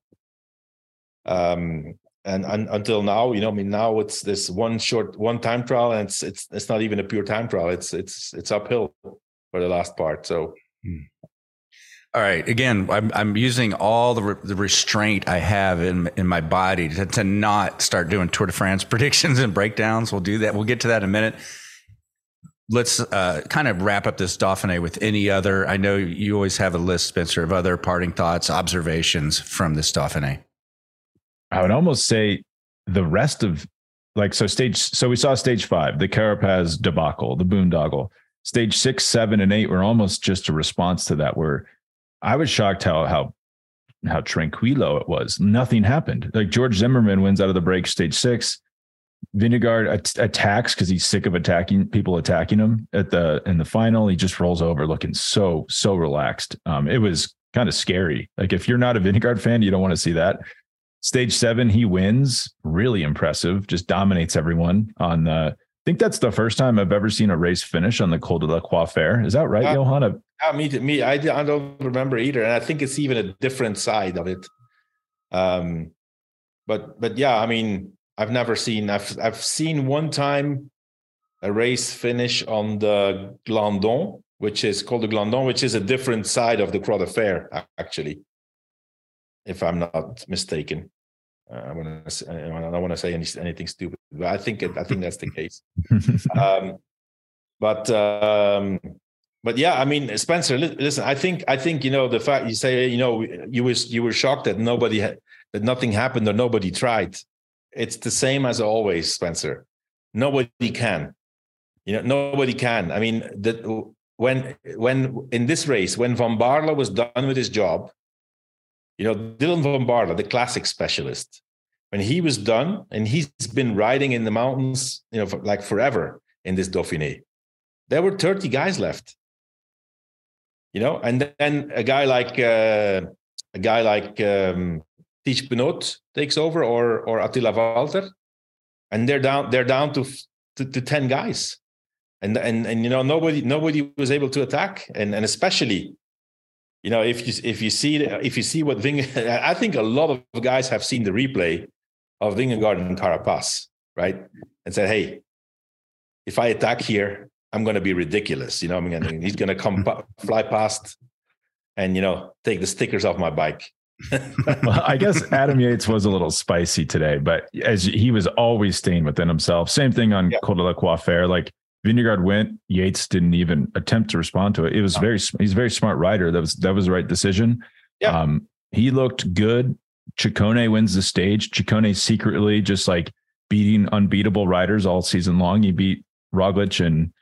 Um, and, and until now, you know, I mean, now it's this one short one time trial, and it's it's it's not even a pure time trial. It's it's it's uphill for the last part. So. Hmm. All right. Again, I'm, I'm using all the, re- the restraint I have in in my body to, to not start doing Tour de France predictions and breakdowns. We'll do that. We'll get to that in a minute let's uh, kind of wrap up this Dauphiné with any other. I know you always have a list, Spencer, of other parting thoughts, observations from this Dauphiné. I would almost say the rest of like so stage. So we saw stage five, the Carapaz debacle, the boondoggle. Stage six, seven, and eight were almost just a response to that. Where I was shocked how how how tranquilo it was. Nothing happened. Like George Zimmermann wins out of the break, stage six. Vingegaard at- attacks because he's sick of attacking people attacking him at the in the final. He just rolls over looking so so relaxed. Um, it was kind of scary. Like if you're not a Vingegaard fan, you don't want to see that. Stage seven, he wins, really impressive. Just dominates everyone on the. I think that's the first time I've ever seen a race finish on the Col de la Croix de Fer. Is that right, uh, Johan? Yeah, me, me, I, I don't remember either, and I think it's even a different side of it. Um, but but yeah, I mean, I've never seen. I've I've seen one time a race finish on the Glandon, which is called the Glandon, which is a different side of the Croix de Fer, actually, if I'm not mistaken. Uh, I want to. I don't want to say any, anything stupid, but I think it, I think that's the case. um, but um, but yeah, I mean, Spencer, listen. I think I think you know the fact you say you know you was you were shocked that nobody had that nothing happened or nobody tried it's the same as always, Spencer. Nobody can. You know, nobody can. I mean, that when when in this race, when Van Baarle was done with his job, you know, Dylan Van Baarle, the classic specialist, when he was done, and he's been riding in the mountains, you know, for, like forever in this Dauphiné, there were 30 guys left. You know, and then a guy like uh, a guy like um, Tiesj Benoot takes over or or Attila Valter, and they're down they're down to, to, to ten guys, and and and you know nobody nobody was able to attack, and and especially, you know if you if you see if you see what Ving, I think a lot of guys have seen the replay of Vingegaard and Carapaz, right, and said, hey, if I attack here, I'm going to be ridiculous. You know, I mean, he's going to come fly past and you know take the stickers off my bike well, I guess Adam Yates was a little spicy today, but as he was always staying within himself. Same thing on yeah. Col de la Croix de Fer. Like Vingegaard went, Yates didn't even attempt to respond to it. It was very he's a very smart rider. That was that was the right decision. Yeah. Um, he looked good. Ciccone wins the stage. Ciccone secretly just like beating unbeatable riders all season long. He beat Roglic and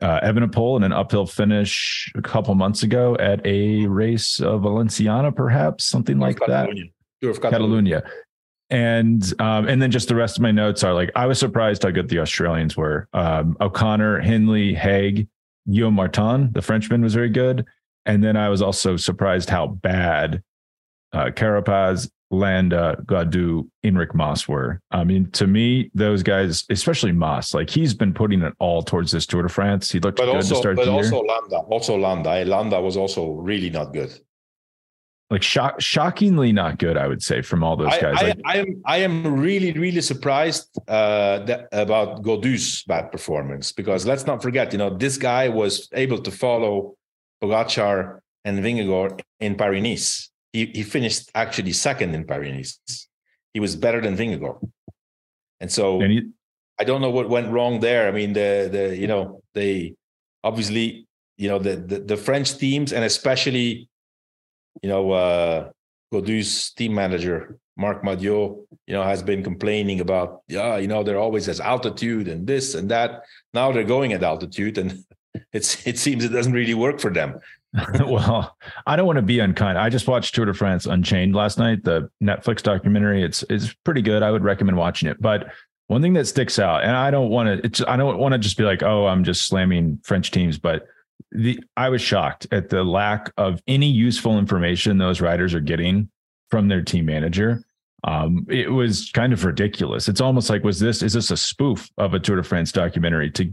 uh, Evenepoel in an uphill finish a couple months ago at a race of Valenciana, perhaps something like Catalonia. that. Tour of Catalonia. And um, and then just the rest of my notes are like I was surprised how good the Australians were. Um, O'Connor, Hindley, Haig, Guillaume Martin, the Frenchman, was very good. And then I was also surprised how bad uh, Carapaz, Landa, Gaudu, Enric Mas were. I mean, to me, those guys, especially Mas, like he's been putting it all towards this Tour de France. He looked but good also, to start but the also year. Landa, also Landa. Landa was also really not good. Like shock, shockingly not good, I would say, from all those guys. I, like, I am I am really really surprised uh, that, about Gaudu's bad performance because let's not forget, you know, this guy was able to follow Pogacar and Vingegaard in Paris Nice. He he finished actually second in Paris Nice. He was better than Vingegaard, and so and he, I don't know what went wrong there. I mean, the the you know they obviously you know the the, the French teams and especially you know uh Gaudu's team manager Marc Madiot, you know, has been complaining about yeah, you know, they're always at altitude and this and that. Now they're going at altitude and it's it seems it doesn't really work for them. well, I don't want to be unkind. I just watched Tour de France Unchained last night, the Netflix documentary. It's it's pretty good. I would recommend watching it. But one thing that sticks out, and I don't want to, it's I don't want to just be like, oh, I'm just slamming French teams, but the I was shocked at the lack of any useful information those riders are getting from their team manager. Um, it was kind of ridiculous. It's almost like, was this is this a spoof of a Tour de France documentary to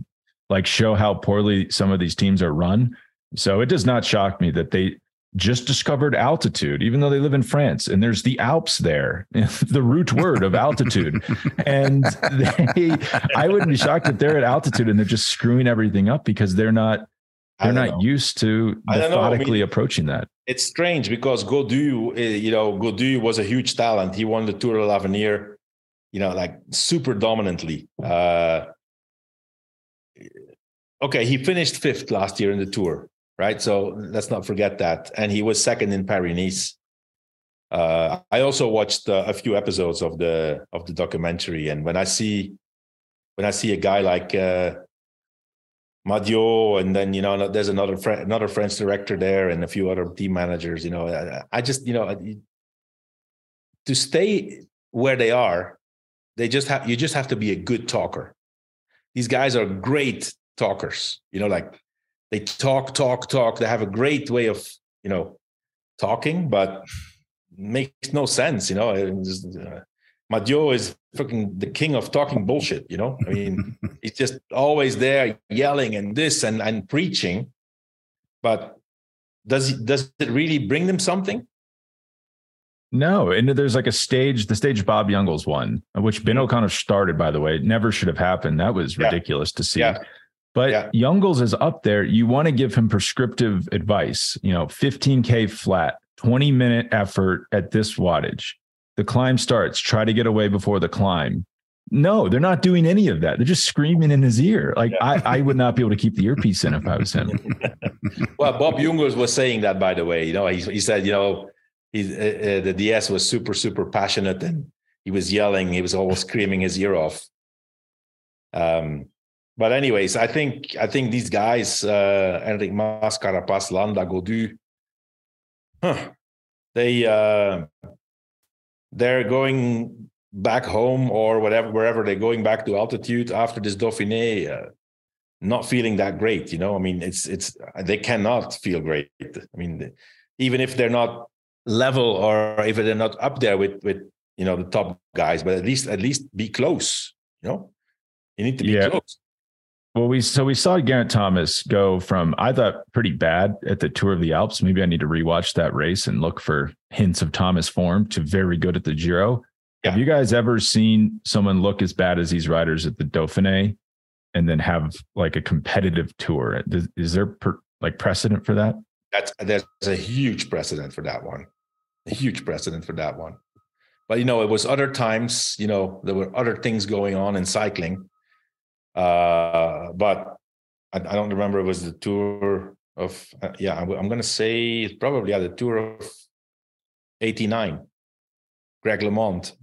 like show how poorly some of these teams are run? So it does not shock me that they just discovered altitude, even though they live in France and there's the Alps there, the root word of altitude. and they, I wouldn't be shocked that they're at altitude and they're just screwing everything up because they're not, they're not know. used to methodically I mean, approaching that. It's strange because Gaudu, you know, Gaudu was a huge talent. He won the Tour de l'Avenir, you know, like super dominantly. Uh, okay, he finished fifth last year in the Tour right? So let's not forget that. And he was second in Paris Nice. Uh, I also watched uh, a few episodes of the of the documentary, and when I see when I see a guy like Madiot, and then you know there's another Fr- another French director there, and a few other team managers, you know, I, I just you know to stay where they are, they just have you just have to be a good talker. These guys are great talkers, you know, like they talk, talk, talk. They have a great way of, you know, talking, but makes no sense, you know. Uh, Madiot is fucking the king of talking bullshit, you know. I mean, he's just always there yelling and this and and preaching, but does he, does it really bring them something? No, and there's like a stage, the stage Bob Jungels won, which Ben mm-hmm. O'Connor started, by the way. It never should have happened. That was ridiculous yeah. to see. Yeah. But Yeah. Jungels is up there. You want to give him prescriptive advice, you know, 15K flat, 20 minute effort at this wattage. The climb starts, try to get away before the climb. No, they're not doing any of that. They're just screaming in his ear. Like I, I would not be able to keep the earpiece in if I was him. Well, Bob Jungels was saying that, by the way. You know, he, he said, you know, he, uh, uh, the DS was super, super passionate and he was yelling. He was almost screaming his ear off. Um, but anyways, I think I think these guys, uh, Enric Mas, Carapaz, Landa, Gaudu, huh, they uh, they're going back home or whatever, wherever they're going back to altitude after this Dauphiné, uh, not feeling that great. You know, I mean, it's it's they cannot feel great. I mean, even if they're not level or if they're not up there with with you know the top guys, but at least at least be close. You know, you need to be Yeah. close. Well, we so we saw Geraint Thomas go from I thought pretty bad at the Tour of the Alps. Maybe I need to rewatch that race and look for hints of Thomas form to very good at the Giro. Have you guys ever seen someone look as bad as these riders at the Dauphiné and then have like a competitive tour? Is, is there per, like precedent for that? that's there's a huge precedent for that one a huge precedent for that one but you know it was other times you know there were other things going on in cycling uh but i, I don't remember it was the tour of uh, yeah i'm, I'm gonna say it's probably yeah, the tour of 89 greg lemond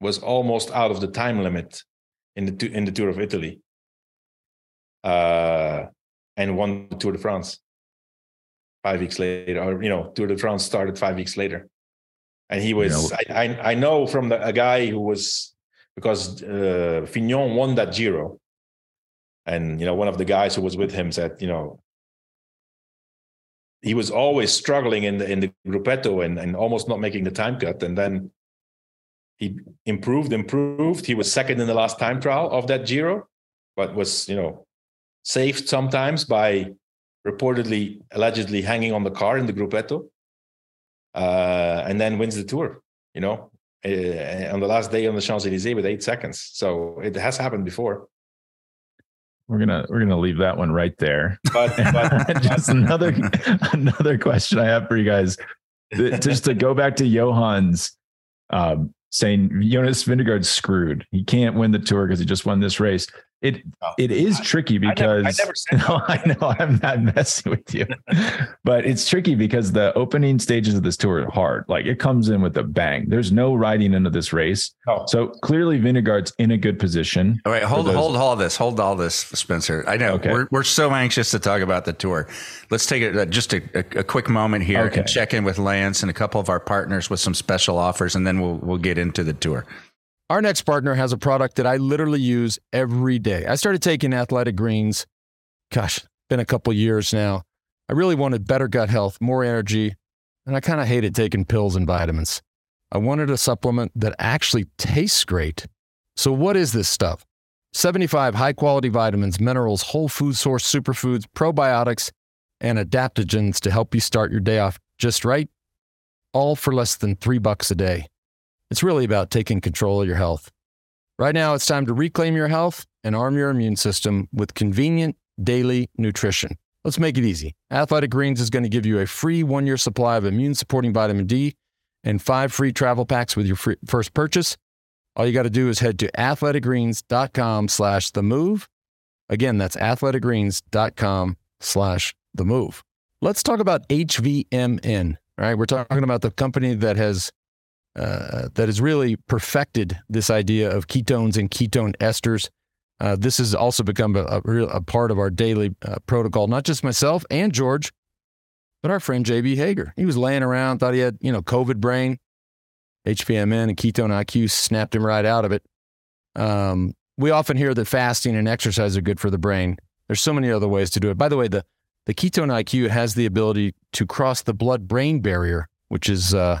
was almost out of the time limit in the tu- in the tour of italy. Uh and won the tour de france five weeks later, or you know, Tour de France started five weeks later, And he was, You know- I, I, I know from the, a guy who was, because uh, Fignon won that Giro. And, you know, one of the guys who was with him said, you know, he was always struggling in the, in the gruppetto and, and almost not making the time cut. And then he improved, improved. He was second in the last time trial of that Giro, but was, you know, saved sometimes by reportedly, allegedly hanging on the car in the gruppetto uh, and then wins the tour. You know, uh, on the last day on the Champs Elysees with eight seconds. So it has happened before. We're gonna we're gonna leave that one right there. But, but just another another question I have for you guys. Just to go back to Johann's um, saying Jonas Vingegaard's screwed. He can't win the tour because he just won this race. It it is tricky never- I because never said no, I know I'm not messing with you, but it's tricky because the opening stages of this tour are hard. Like it comes in with a bang. There's no riding into this race, no. so clearly Vingegaard's in a good position. All right, hold those- hold all this, hold all this, Spencer. I know Okay. we're we're so anxious to talk about the tour. Let's take it uh, just a, a, a quick moment here Okay. and check in with Lance and a couple of our partners with some special offers, and then we'll we'll get into the tour. Our next partner has a product that I literally use every day. I started taking athletic greens, gosh, been a couple years now. I really wanted better gut health, more energy, and I kind of hated taking pills and vitamins. I wanted a supplement that actually tastes great. So, what is this stuff? 75 high quality vitamins, minerals, whole food source superfoods, probiotics, and adaptogens to help you start your day off just right, all for less than three bucks a day. It's really about taking control of your health. Right now, it's time to reclaim your health and arm your immune system with convenient daily nutrition. Let's make it easy. Athletic Greens is going to give you a free one year supply of immune supporting vitamin D and five free travel packs with your free, first purchase. All you got to do is head to athleticgreens.com slash the move. Again, that's athleticgreens.com slash the move. Let's talk about HVMN. All right, we're talking about the company that has uh, that has really perfected this idea of ketones and ketone esters. Uh, this has also become a, a, a part of our daily uh, protocol, not just myself and George, but our friend JB Hager. He was laying around, thought he had, you know, COVID brain, HVMN and ketone IQ snapped him right out of it. Um, we often hear that fasting and exercise are good for the brain. There's so many other ways to do it. By the way, the, the ketone IQ has the ability to cross the blood brain barrier, which is, uh,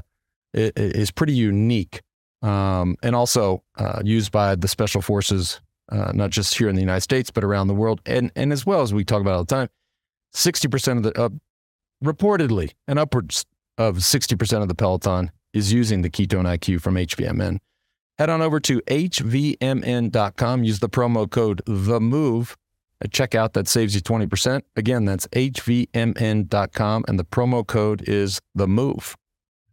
is pretty unique um, and also uh, used by the special forces, uh, not just here in the United States, but around the world. And, and as well as we talk about all the time, 60% of the, uh, reportedly, and upwards of 60% of the Peloton is using the ketone IQ from HVMN. Head on over to hvmn.com, use the promo code THE MOVE at checkout. That saves you 20%. Again, that's hvmn.com, and the promo code is THE MOVE.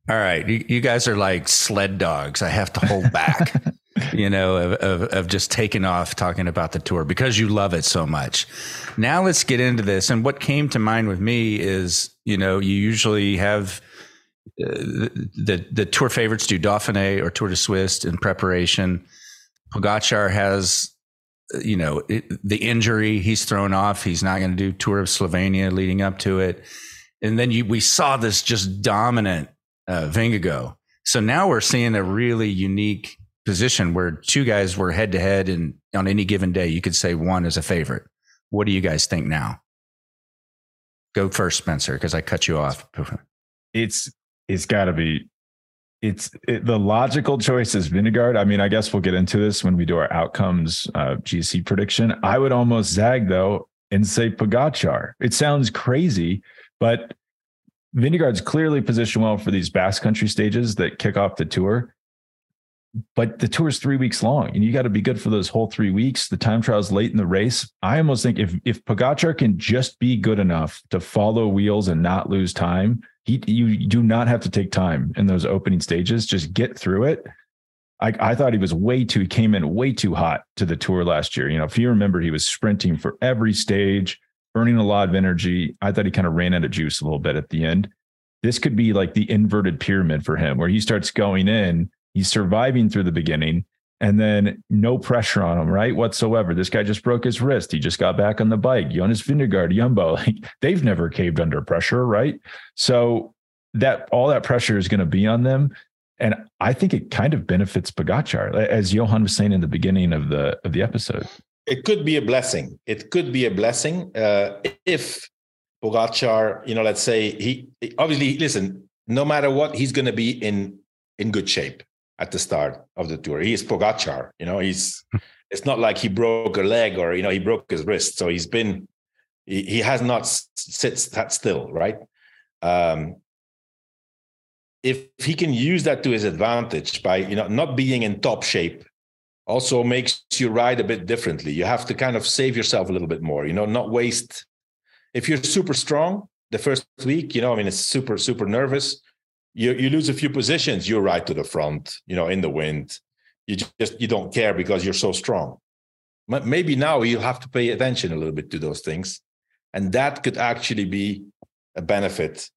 All right, you, you guys are like sled dogs. I have to hold back, you know, of, of, of just taking off talking about the tour because you love it so much. Now let's get into this. And what came to mind with me is, you know, you usually have uh, the the tour favorites do Dauphiné or Tour de Suisse in preparation. Pogacar has, you know, it, the injury. He's thrown off. He's not going to do Tour of Slovenia leading up to it. And then you, we saw this just dominant uh, Vingegaard. So now we're seeing a really unique position where two guys were head to head, and on any given day, you could say one is a favorite. What do you guys think now? Go first, Spencer, because I cut you off. it's it's got to be it's it, the logical choice is Vingegaard. I mean, I guess we'll get into this when we do our outcomes uh, GC prediction. I would almost zag though and say Pogacar. It sounds crazy, but Vingegaard's clearly positioned well for these Basque Country stages that kick off the tour. But the tour is three weeks long, and you got to be good for those whole three weeks. The time trial is late in the race. I almost think if if Pogacar can just be good enough to follow wheels and not lose time, he you do not have to take time in those opening stages. Just get through it. I, I thought he was way too, he came in way too hot to the tour last year. You know, if you remember, he was sprinting for every stage, burning a lot of energy. I thought he kind of ran out of juice a little bit at the end. This could be like the inverted pyramid for him, where he starts going in, he's surviving through the beginning, and then no pressure on him, right? Whatsoever. This guy just broke his wrist. He just got back on the bike. Jonas Vingegaard, Jumbo, like they've never caved under pressure, right? So that all that pressure is going to be on them. And I think it kind of benefits Pogacar, as Johan was saying in the beginning of the of the episode. It could be a blessing. It could be a blessing uh, if Pogacar, you know, let's say he obviously listen. No matter what, he's going to be in in good shape at the start of the tour. He is Pogacar. You know, he's. it's not like he broke a leg or you know he broke his wrist. So he's been. He, he has not sit sat still, right? Um, if he can use that to his advantage by you know not being in top shape also makes you ride a bit differently. You have to kind of save yourself a little bit more you know not waste. If you're super strong the first week you know i mean it's super super nervous. You you lose a few positions you ride to the front you know in the wind. You just you don't care because you're so strong. Maybe now you'll have to pay attention a little bit to those things and that could actually be a benefit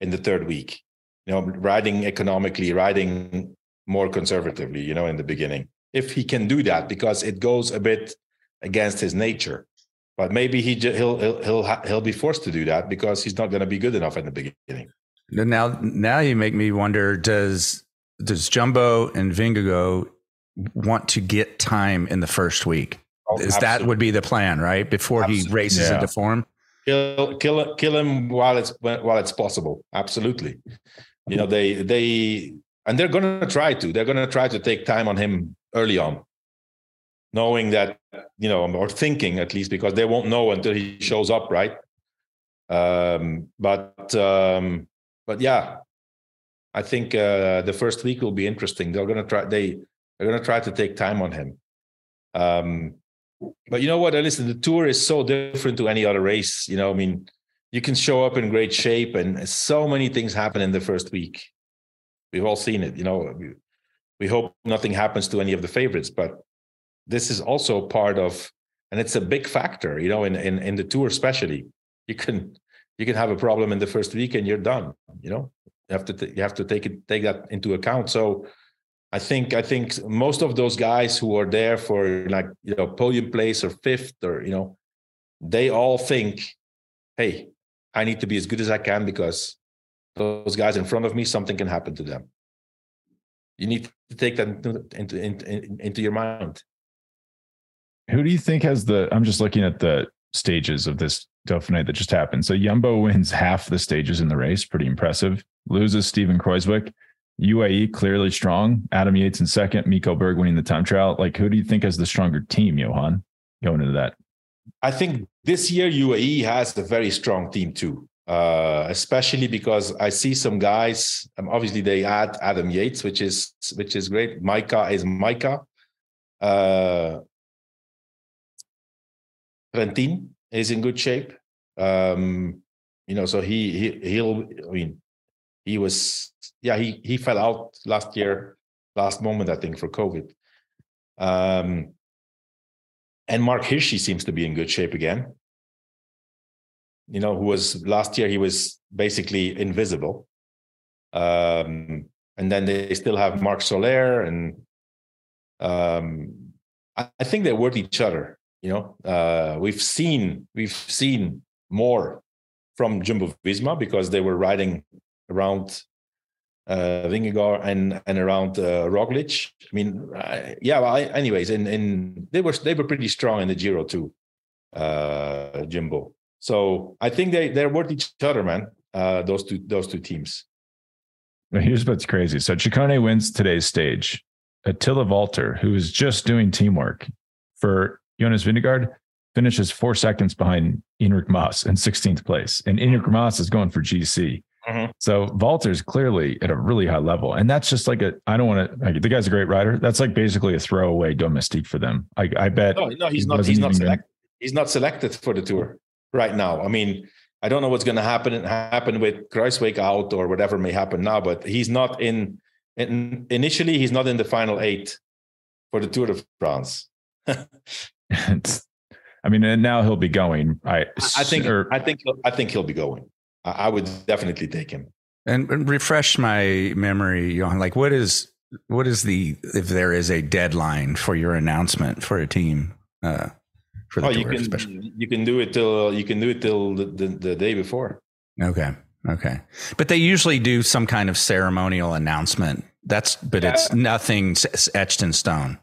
in the third week. You know, riding economically, riding more conservatively, you know, in the beginning. If he can do that, because it goes a bit against his nature. But maybe he he'll he'll he'll, he'll be forced to do that because he's not going to be good enough in the beginning. Now, now you make me wonder: Does does Jumbo and Vingegaard want to get time in the first week? Oh, Is that would be the plan, right? Before absolutely. he races yeah. into form. Kill, kill, kill him while it's while it's possible. Absolutely you know they they and they're going to try to they're going to try to take time on him early on knowing that you know or thinking at least because they won't know until he shows up right? Um but um but yeah i think uh the first week will be interesting. They're going to try they going to try to take time on him. Um but you know what? Listen the tour is so different to any other race you know i mean you can show up in great shape and so many things happen in the first week. We've all seen it you know we, hope nothing happens to any of the favorites but this is also part of and it's a big factor you know in in, in the tour especially. You can you can have a problem in the first week and you're done you know? You have to t- you have to take it take that into account. So i think i think most of those guys who are there for like you know podium place or fifth or you know they all think hey I need to be as good as I can because those guys in front of me, something can happen to them. You need to take that into, into, into, into your mind. Who do you think has the? I'm just looking at the stages of this Dauphiné that just happened. So Yumbo wins half the stages in the race, pretty impressive. Loses Steven Kruijswijk. UAE clearly strong. Adam Yates in second. Mikkel Bjerg winning the time trial. Like, who do you think has the stronger team, Johan, going into that? I think this year UAE has a very strong team too. Uh, especially because I see some guys. Um, obviously, they add Adam Yates, which is which is great. Majka is Majka. Uh, Trentin is in good shape. Um, you know, so he he he'll. I mean, he was yeah he he fell out last year, last moment I think for COVID. Um, and Marc Hirschi seems to be in good shape again. You know, who was last year, he was basically invisible. Um, and then they still have Marc Soler, and um, I, I, think they're worth each other. You know, uh, we've seen we've seen more from Jumbo Visma because they were riding around uh, Vingegaard and and around uh, Roglic. I mean, yeah. Well, I, anyways, and in they were they were pretty strong in the Giro too, uh, Jumbo. So I think they they're worth each other, man. Uh, those two those two teams. Here's what's crazy. So Ciccone wins today's stage. Attila Valter, who is just doing teamwork for Jonas Vingegaard, finishes four seconds behind Enric Mas in 16th place. And Enric Mas is going for GC. Mm-hmm. So Valter's clearly at a really high level. And that's just like a, I don't want to, like, the guy's a great rider. That's like basically a throwaway domestique for them. I, I bet. No, no he's not, he's not selected. He's not selected for the tour right now. I mean, I don't know what's going to happen happen with Kruijswijk out or whatever may happen now, but he's not in, in initially he's not in the final eight for the Tour de France. I mean, and now he'll be going. I I think or, I think I think he'll be going. I would definitely take him. And, and refresh my memory, Johan. Like, what is what is the if there is a deadline for your announcement for a team? Uh, for the oh, tour, you can especially? you can do it till you can do it till the, the, the day before. Okay. Okay. But they usually do some kind of ceremonial announcement That's but it's nothing etched in stone.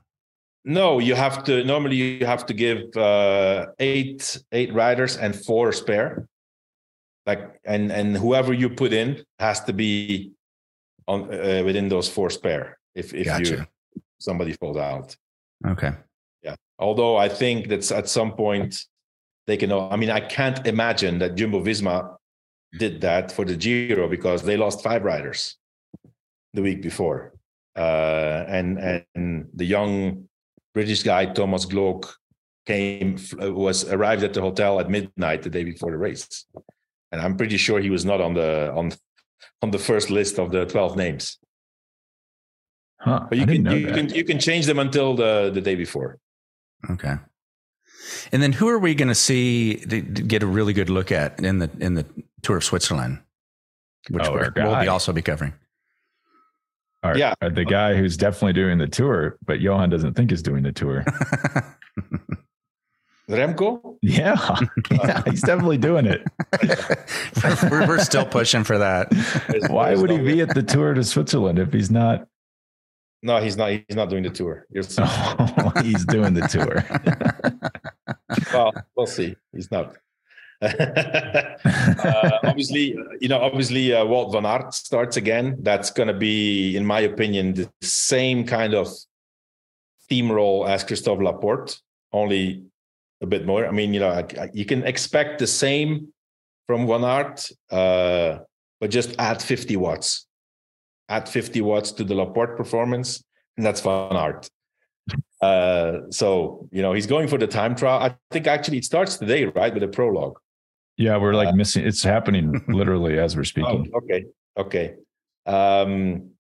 No, you have to. Normally, you have to give uh, eight eight riders and four spare. Like and and whoever you put in has to be on uh, within those four spare. If if you somebody falls out. Okay. Although I think that's at some point they can. I mean, I can't imagine that Jumbo Visma did that for the Giro because they lost five riders the week before, uh, and and the young British guy Thomas Gloag came was arrived at the hotel at midnight the day before the race, and I'm pretty sure he was not on the on on the first list of the twelve names. Huh. But you can you can you can change them until the the day before. Okay. And then who are we going to see to, to get a really good look at in the in the Tour of Switzerland, which Oh, we're, we'll be guy. also be covering. All right. Yeah. Uh, The guy who's definitely doing the tour, but Johan doesn't think is doing the tour. Remco, Yeah. yeah. He's definitely doing it. we're, we're still pushing for that. Why would he be at the tour to Switzerland if he's not? No, he's not. He's not doing the tour. You're so, he's doing the tour. well, we'll see. He's not. uh, obviously, you know, obviously, uh, Wout van Aert starts again. That's going to be, in my opinion, the same kind of theme role as Christophe Laporte, only a bit more. I mean, you know, I, I- you can expect the same from Van Aert, uh, but just add 50 watts. Add 50 watts to the Laporte performance, and that's Van Aert. Uh, so you know he's going for the time trial. I think actually it starts today, right, with a prologue. yeah, we're like Uh, missing. It's happening literally as we're speaking. Oh, okay, okay. Um,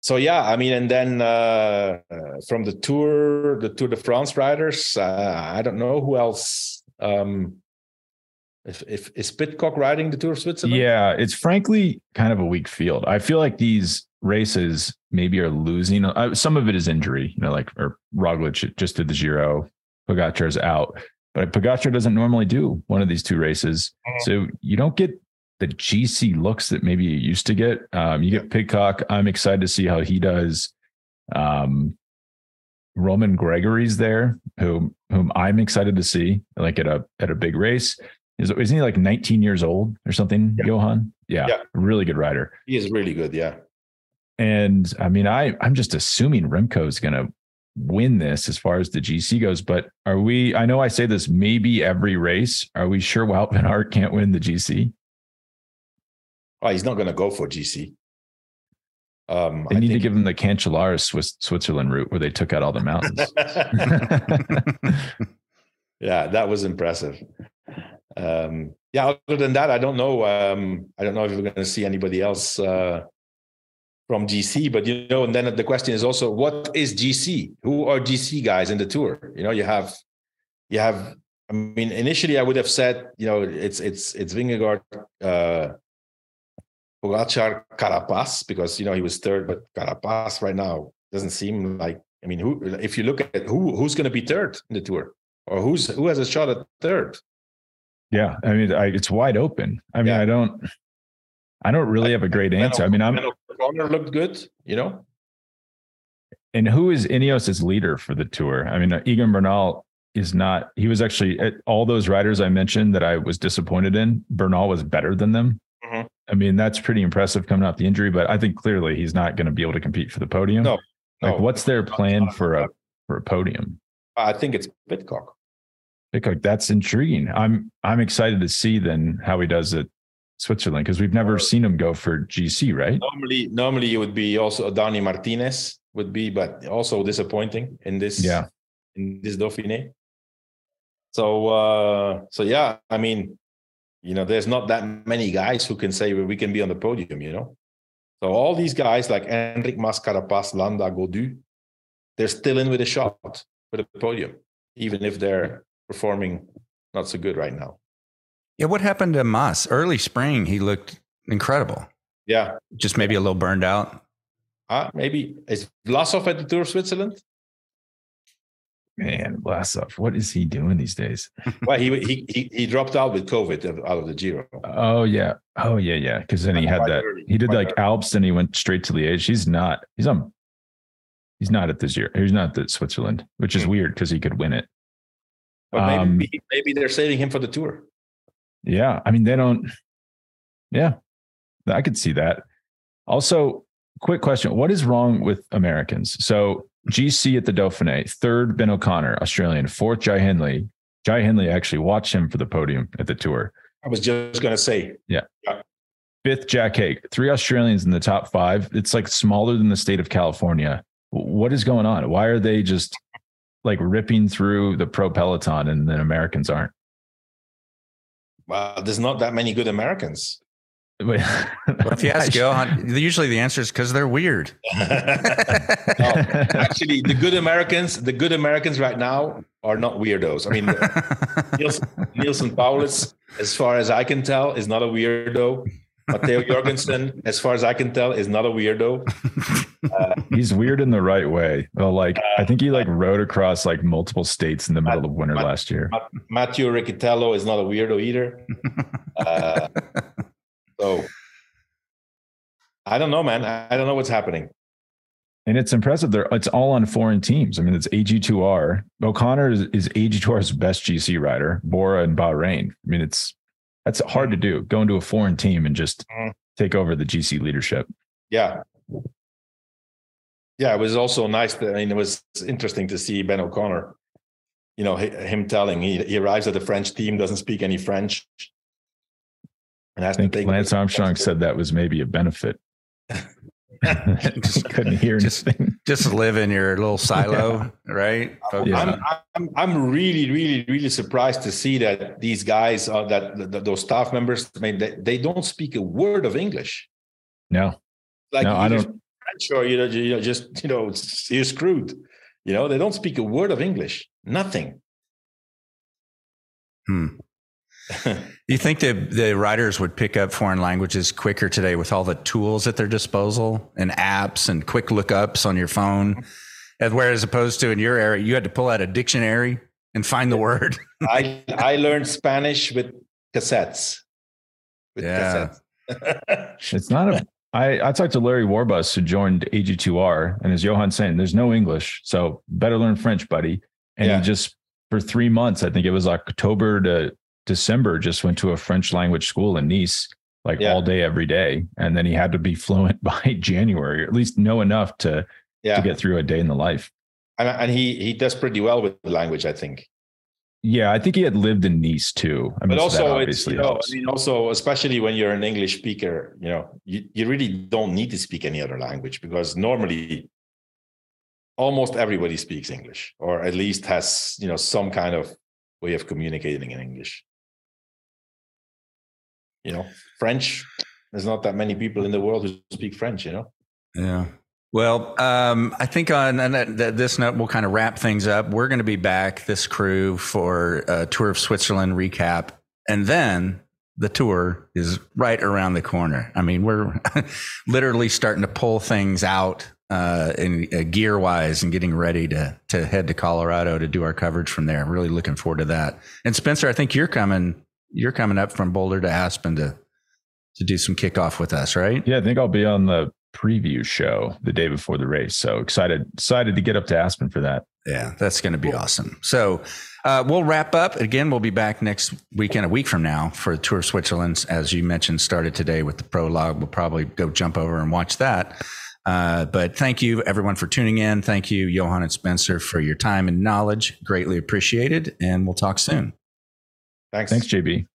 so yeah, I mean, and then uh, uh, from the Tour, the Tour de France riders, uh, I don't know who else. Um, if if is Pidcock riding the Tour of Switzerland? Yeah, it's frankly kind of a weak field. I feel like these races maybe are losing. Uh, some of it is injury, you know, like or Roglic just did the Giro, Pogacar's out, but Pogacar doesn't normally do one of these two races, Mhm. so you don't get the GC looks that maybe you used to get. Um, you get Pidcock. I'm excited to see how he does. Um, Romain Grégoire's there, who whom I'm excited to see, like at a at a big race. Is isn't he like 19 years old or something, Yeah. Johan? Yeah, Yeah. really good rider. he is really good. Yeah, And I mean, I I'm just assuming Remco is going to win this as far as the GC goes. But are we? I know I say this maybe every race. Are we sure Wout van Aert can't win the GC? oh, he's not going to go for GC. Um, They I need to give him the Cancellara Swiss Switzerland route where they took out all the mountains. yeah, that was impressive. Um, yeah, other than that, I don't know. Um, I don't know if we're going to see anybody else uh, from GC, but you know, and then the question is also, what is GC? Who are GC guys in the tour? You know, you have, you have. I mean, initially, I would have said, you know, it's it's it's Vingegaard, uh, Pogacar, Carapaz, because you know he was third, but Carapaz right now doesn't seem like. I mean, who? If you look at who who's going to be third in the tour, or who's who has a shot at third? Yeah, I mean, I, it's wide open. I mean, Yeah. I don't. I don't really have a great answer. I mean, I'm Connor looked good, you know. And who is Ineos' leader for the tour? I mean, uh, Egan Bernal is not. He was actually at all those riders I mentioned that I was disappointed in. Bernal was better than them. Mhm. I mean, that's pretty impressive coming off the injury, but I think clearly he's not going to be able to compete for the podium. No, Like, no. what's their plan for a for a podium? I think it's Pidcock. That's intriguing. I'm I'm excited to see then how he does at Switzerland because we've never seen him go for GC, right? Normally, normally it would be also Dani Martinez would be, but also disappointing in this. Yeah. in this Dauphiné. So, uh, so yeah, I mean, you know, there's not that many guys who can say we can be on the podium. You know, so all these guys like Enric Mas, Carapaz, Landa, Gaudu, they're still in with a shot for the podium, even if they're performing not so good right now. Yeah, what happened to Mas? Early spring, he looked incredible. Yeah, Just maybe a little burned out. uh, maybe is Vlasov at the Tour of Switzerland? Man, Vlasov, what is he doing these days? well, he, he he he dropped out with COVID out of the Giro. Oh yeah, oh yeah, yeah. Because then he had that. He did like Alps, and he went straight to Liège. He's not. He's on. He's not at this year. He's not at Switzerland, which is hmm. weird because he could win it. But maybe um, maybe they're saving him for the tour. Yeah, I mean they don't. Yeah, I could see that. Also, quick question: What is wrong with Americans? So GC at the Dauphiné, third Ben O'Connor, Australian, fourth Jai Hindley. Jai Hindley actually watched him for the podium at the tour. I was just going to say. Yeah. yeah. Fifth, Jack Haig. Three Australians in the top five. It's like smaller than the state of California. What is going on? Why are they just like ripping through the pro peloton and then Americans aren't? Well, there's not that many good Americans. well, if you ask Johan, usually the answer is because they're weird. no, actually, the good Americans, the good Americans right now are not weirdos. I mean, Neilson Powless, as far as I can tell, is not a weirdo. Matteo Jorgenson, as far as I can tell, is not a weirdo. Uh, He's weird in the right way. Well, like uh, I think he like rode across like multiple states in the middle of winter last year. Matteo Riccitello is not a weirdo either. Uh, so I don't know, man. I don't know what's happening. And it's impressive. They're it's all on foreign teams. I mean, it's AG2R. O'Connor is, is AG2R's best GC rider. Bora and Bahrain. I mean, it's that's hard to do. Go into a foreign team and just mm-hmm. take over the GC leadership. Yeah. Yeah, it was also nice. That, I mean, it was interesting to see Ben O'Connor. You know, him telling he he arrives at the French team, doesn't speak any French, and I think Lance Armstrong said that was maybe a benefit. just couldn't hear just, anything. Just live in your little silo, yeah. right? Yeah. I'm, I'm, I'm really, really, really surprised to see that these guys, uh, that, that those staff members, I mean, they, they don't speak a word of English. No, like no, I don't. French or you know, you know, just you know, you're screwed. You know, they don't speak a word of English. Nothing. Hmm. you think the the riders would pick up foreign languages quicker today with all the tools at their disposal and apps and quick lookups on your phone, as whereas opposed to in your area, you had to pull out a dictionary and find the word. I I learned Spanish with cassettes. With yeah. Cassettes. it's not a. I, I talked to Larry Warbasse, who joined AG2R, and as Johan saying, there's no English, so better learn French, buddy. And yeah. he just for three months, I think it was October to December just went to a French language school in Nice, like yeah. all day, every day. And then he had to be fluent by January, or at least know enough to, yeah. to get through a day in the life. And, and he, he does pretty well with the language, I think. Yeah, I think he had lived in Nice too. I mean, but also, it's, you know, I mean, also, especially when you're an English speaker, you know, you, you really don't need to speak any other language because normally almost everybody speaks English or at least has, you know, some kind of way of communicating in English you know, French. There's not that many people in the world who speak French. You know. Yeah. Well, um, I think on, on that, this note, we'll kind of wrap things up. We're going to be back, this crew, for a tour of Switzerland recap. And then the tour is right around the corner. I mean, we're literally starting to pull things out uh, in uh, gear wise and getting ready to to head to Colorado to do our coverage from there. Really looking forward to that. And Spencer, I think you're coming you're coming up from Boulder to Aspen to to do some kickoff with us, right? Yeah, I think I'll be on the preview show the day before the race. So excited, excited to get up to Aspen for that. Yeah, that's going to be cool. awesome. So uh, we'll wrap up. Again, we'll be back next weekend, a week from now, for the Tour of Switzerland. As you mentioned, started today with the prologue. We'll probably go jump over and watch that. Uh, but thank you, everyone, for tuning in. Thank you, Johan and Spencer, for your time and knowledge. Greatly appreciated. And we'll talk soon. Thanks. Thanks, JB.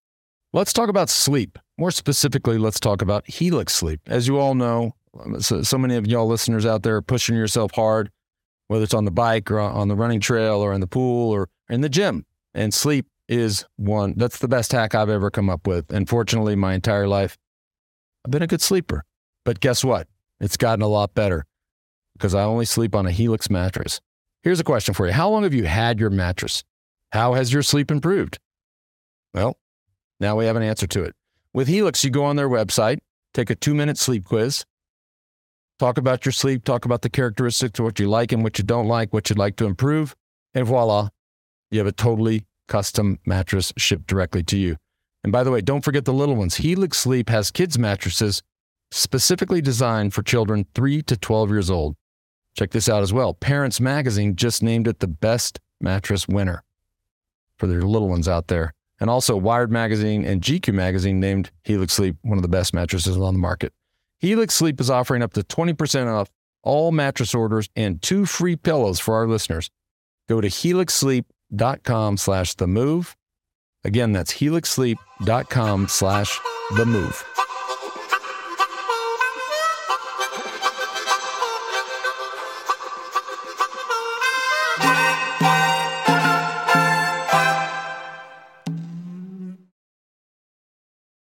Let's talk about sleep. More specifically, let's talk about Helix sleep. As you all know, um, so, so many of y'all listeners out there are pushing yourself hard, whether it's on the bike or on the running trail or in the pool or in the gym. And sleep is one. That's the best hack I've ever come up with. And fortunately, my entire life, I've been a good sleeper. But guess what? It's gotten a lot better because I only sleep on a Helix mattress. Here's a question for you How long have you had your mattress? How has your sleep improved? Well, now we have an answer to it. With Helix, you go on their website, take a two minute sleep quiz, talk about your sleep, talk about the characteristics of what you like and what you don't like, what you'd like to improve. And voila, you have a totally custom mattress shipped directly to you. And by the way, don't forget the little ones. Helix Sleep has kids' mattresses specifically designed for children 3 to 12 years old. Check this out as well. Parents Magazine just named it the best mattress winner for their little ones out there. And also, Wired Magazine and GQ Magazine named Helix Sleep one of the best mattresses on the market. Helix Sleep is offering up to 20% off all mattress orders and two free pillows for our listeners. Go to helixsleep.com slash the move. Again, that's helixsleep.com slash the move.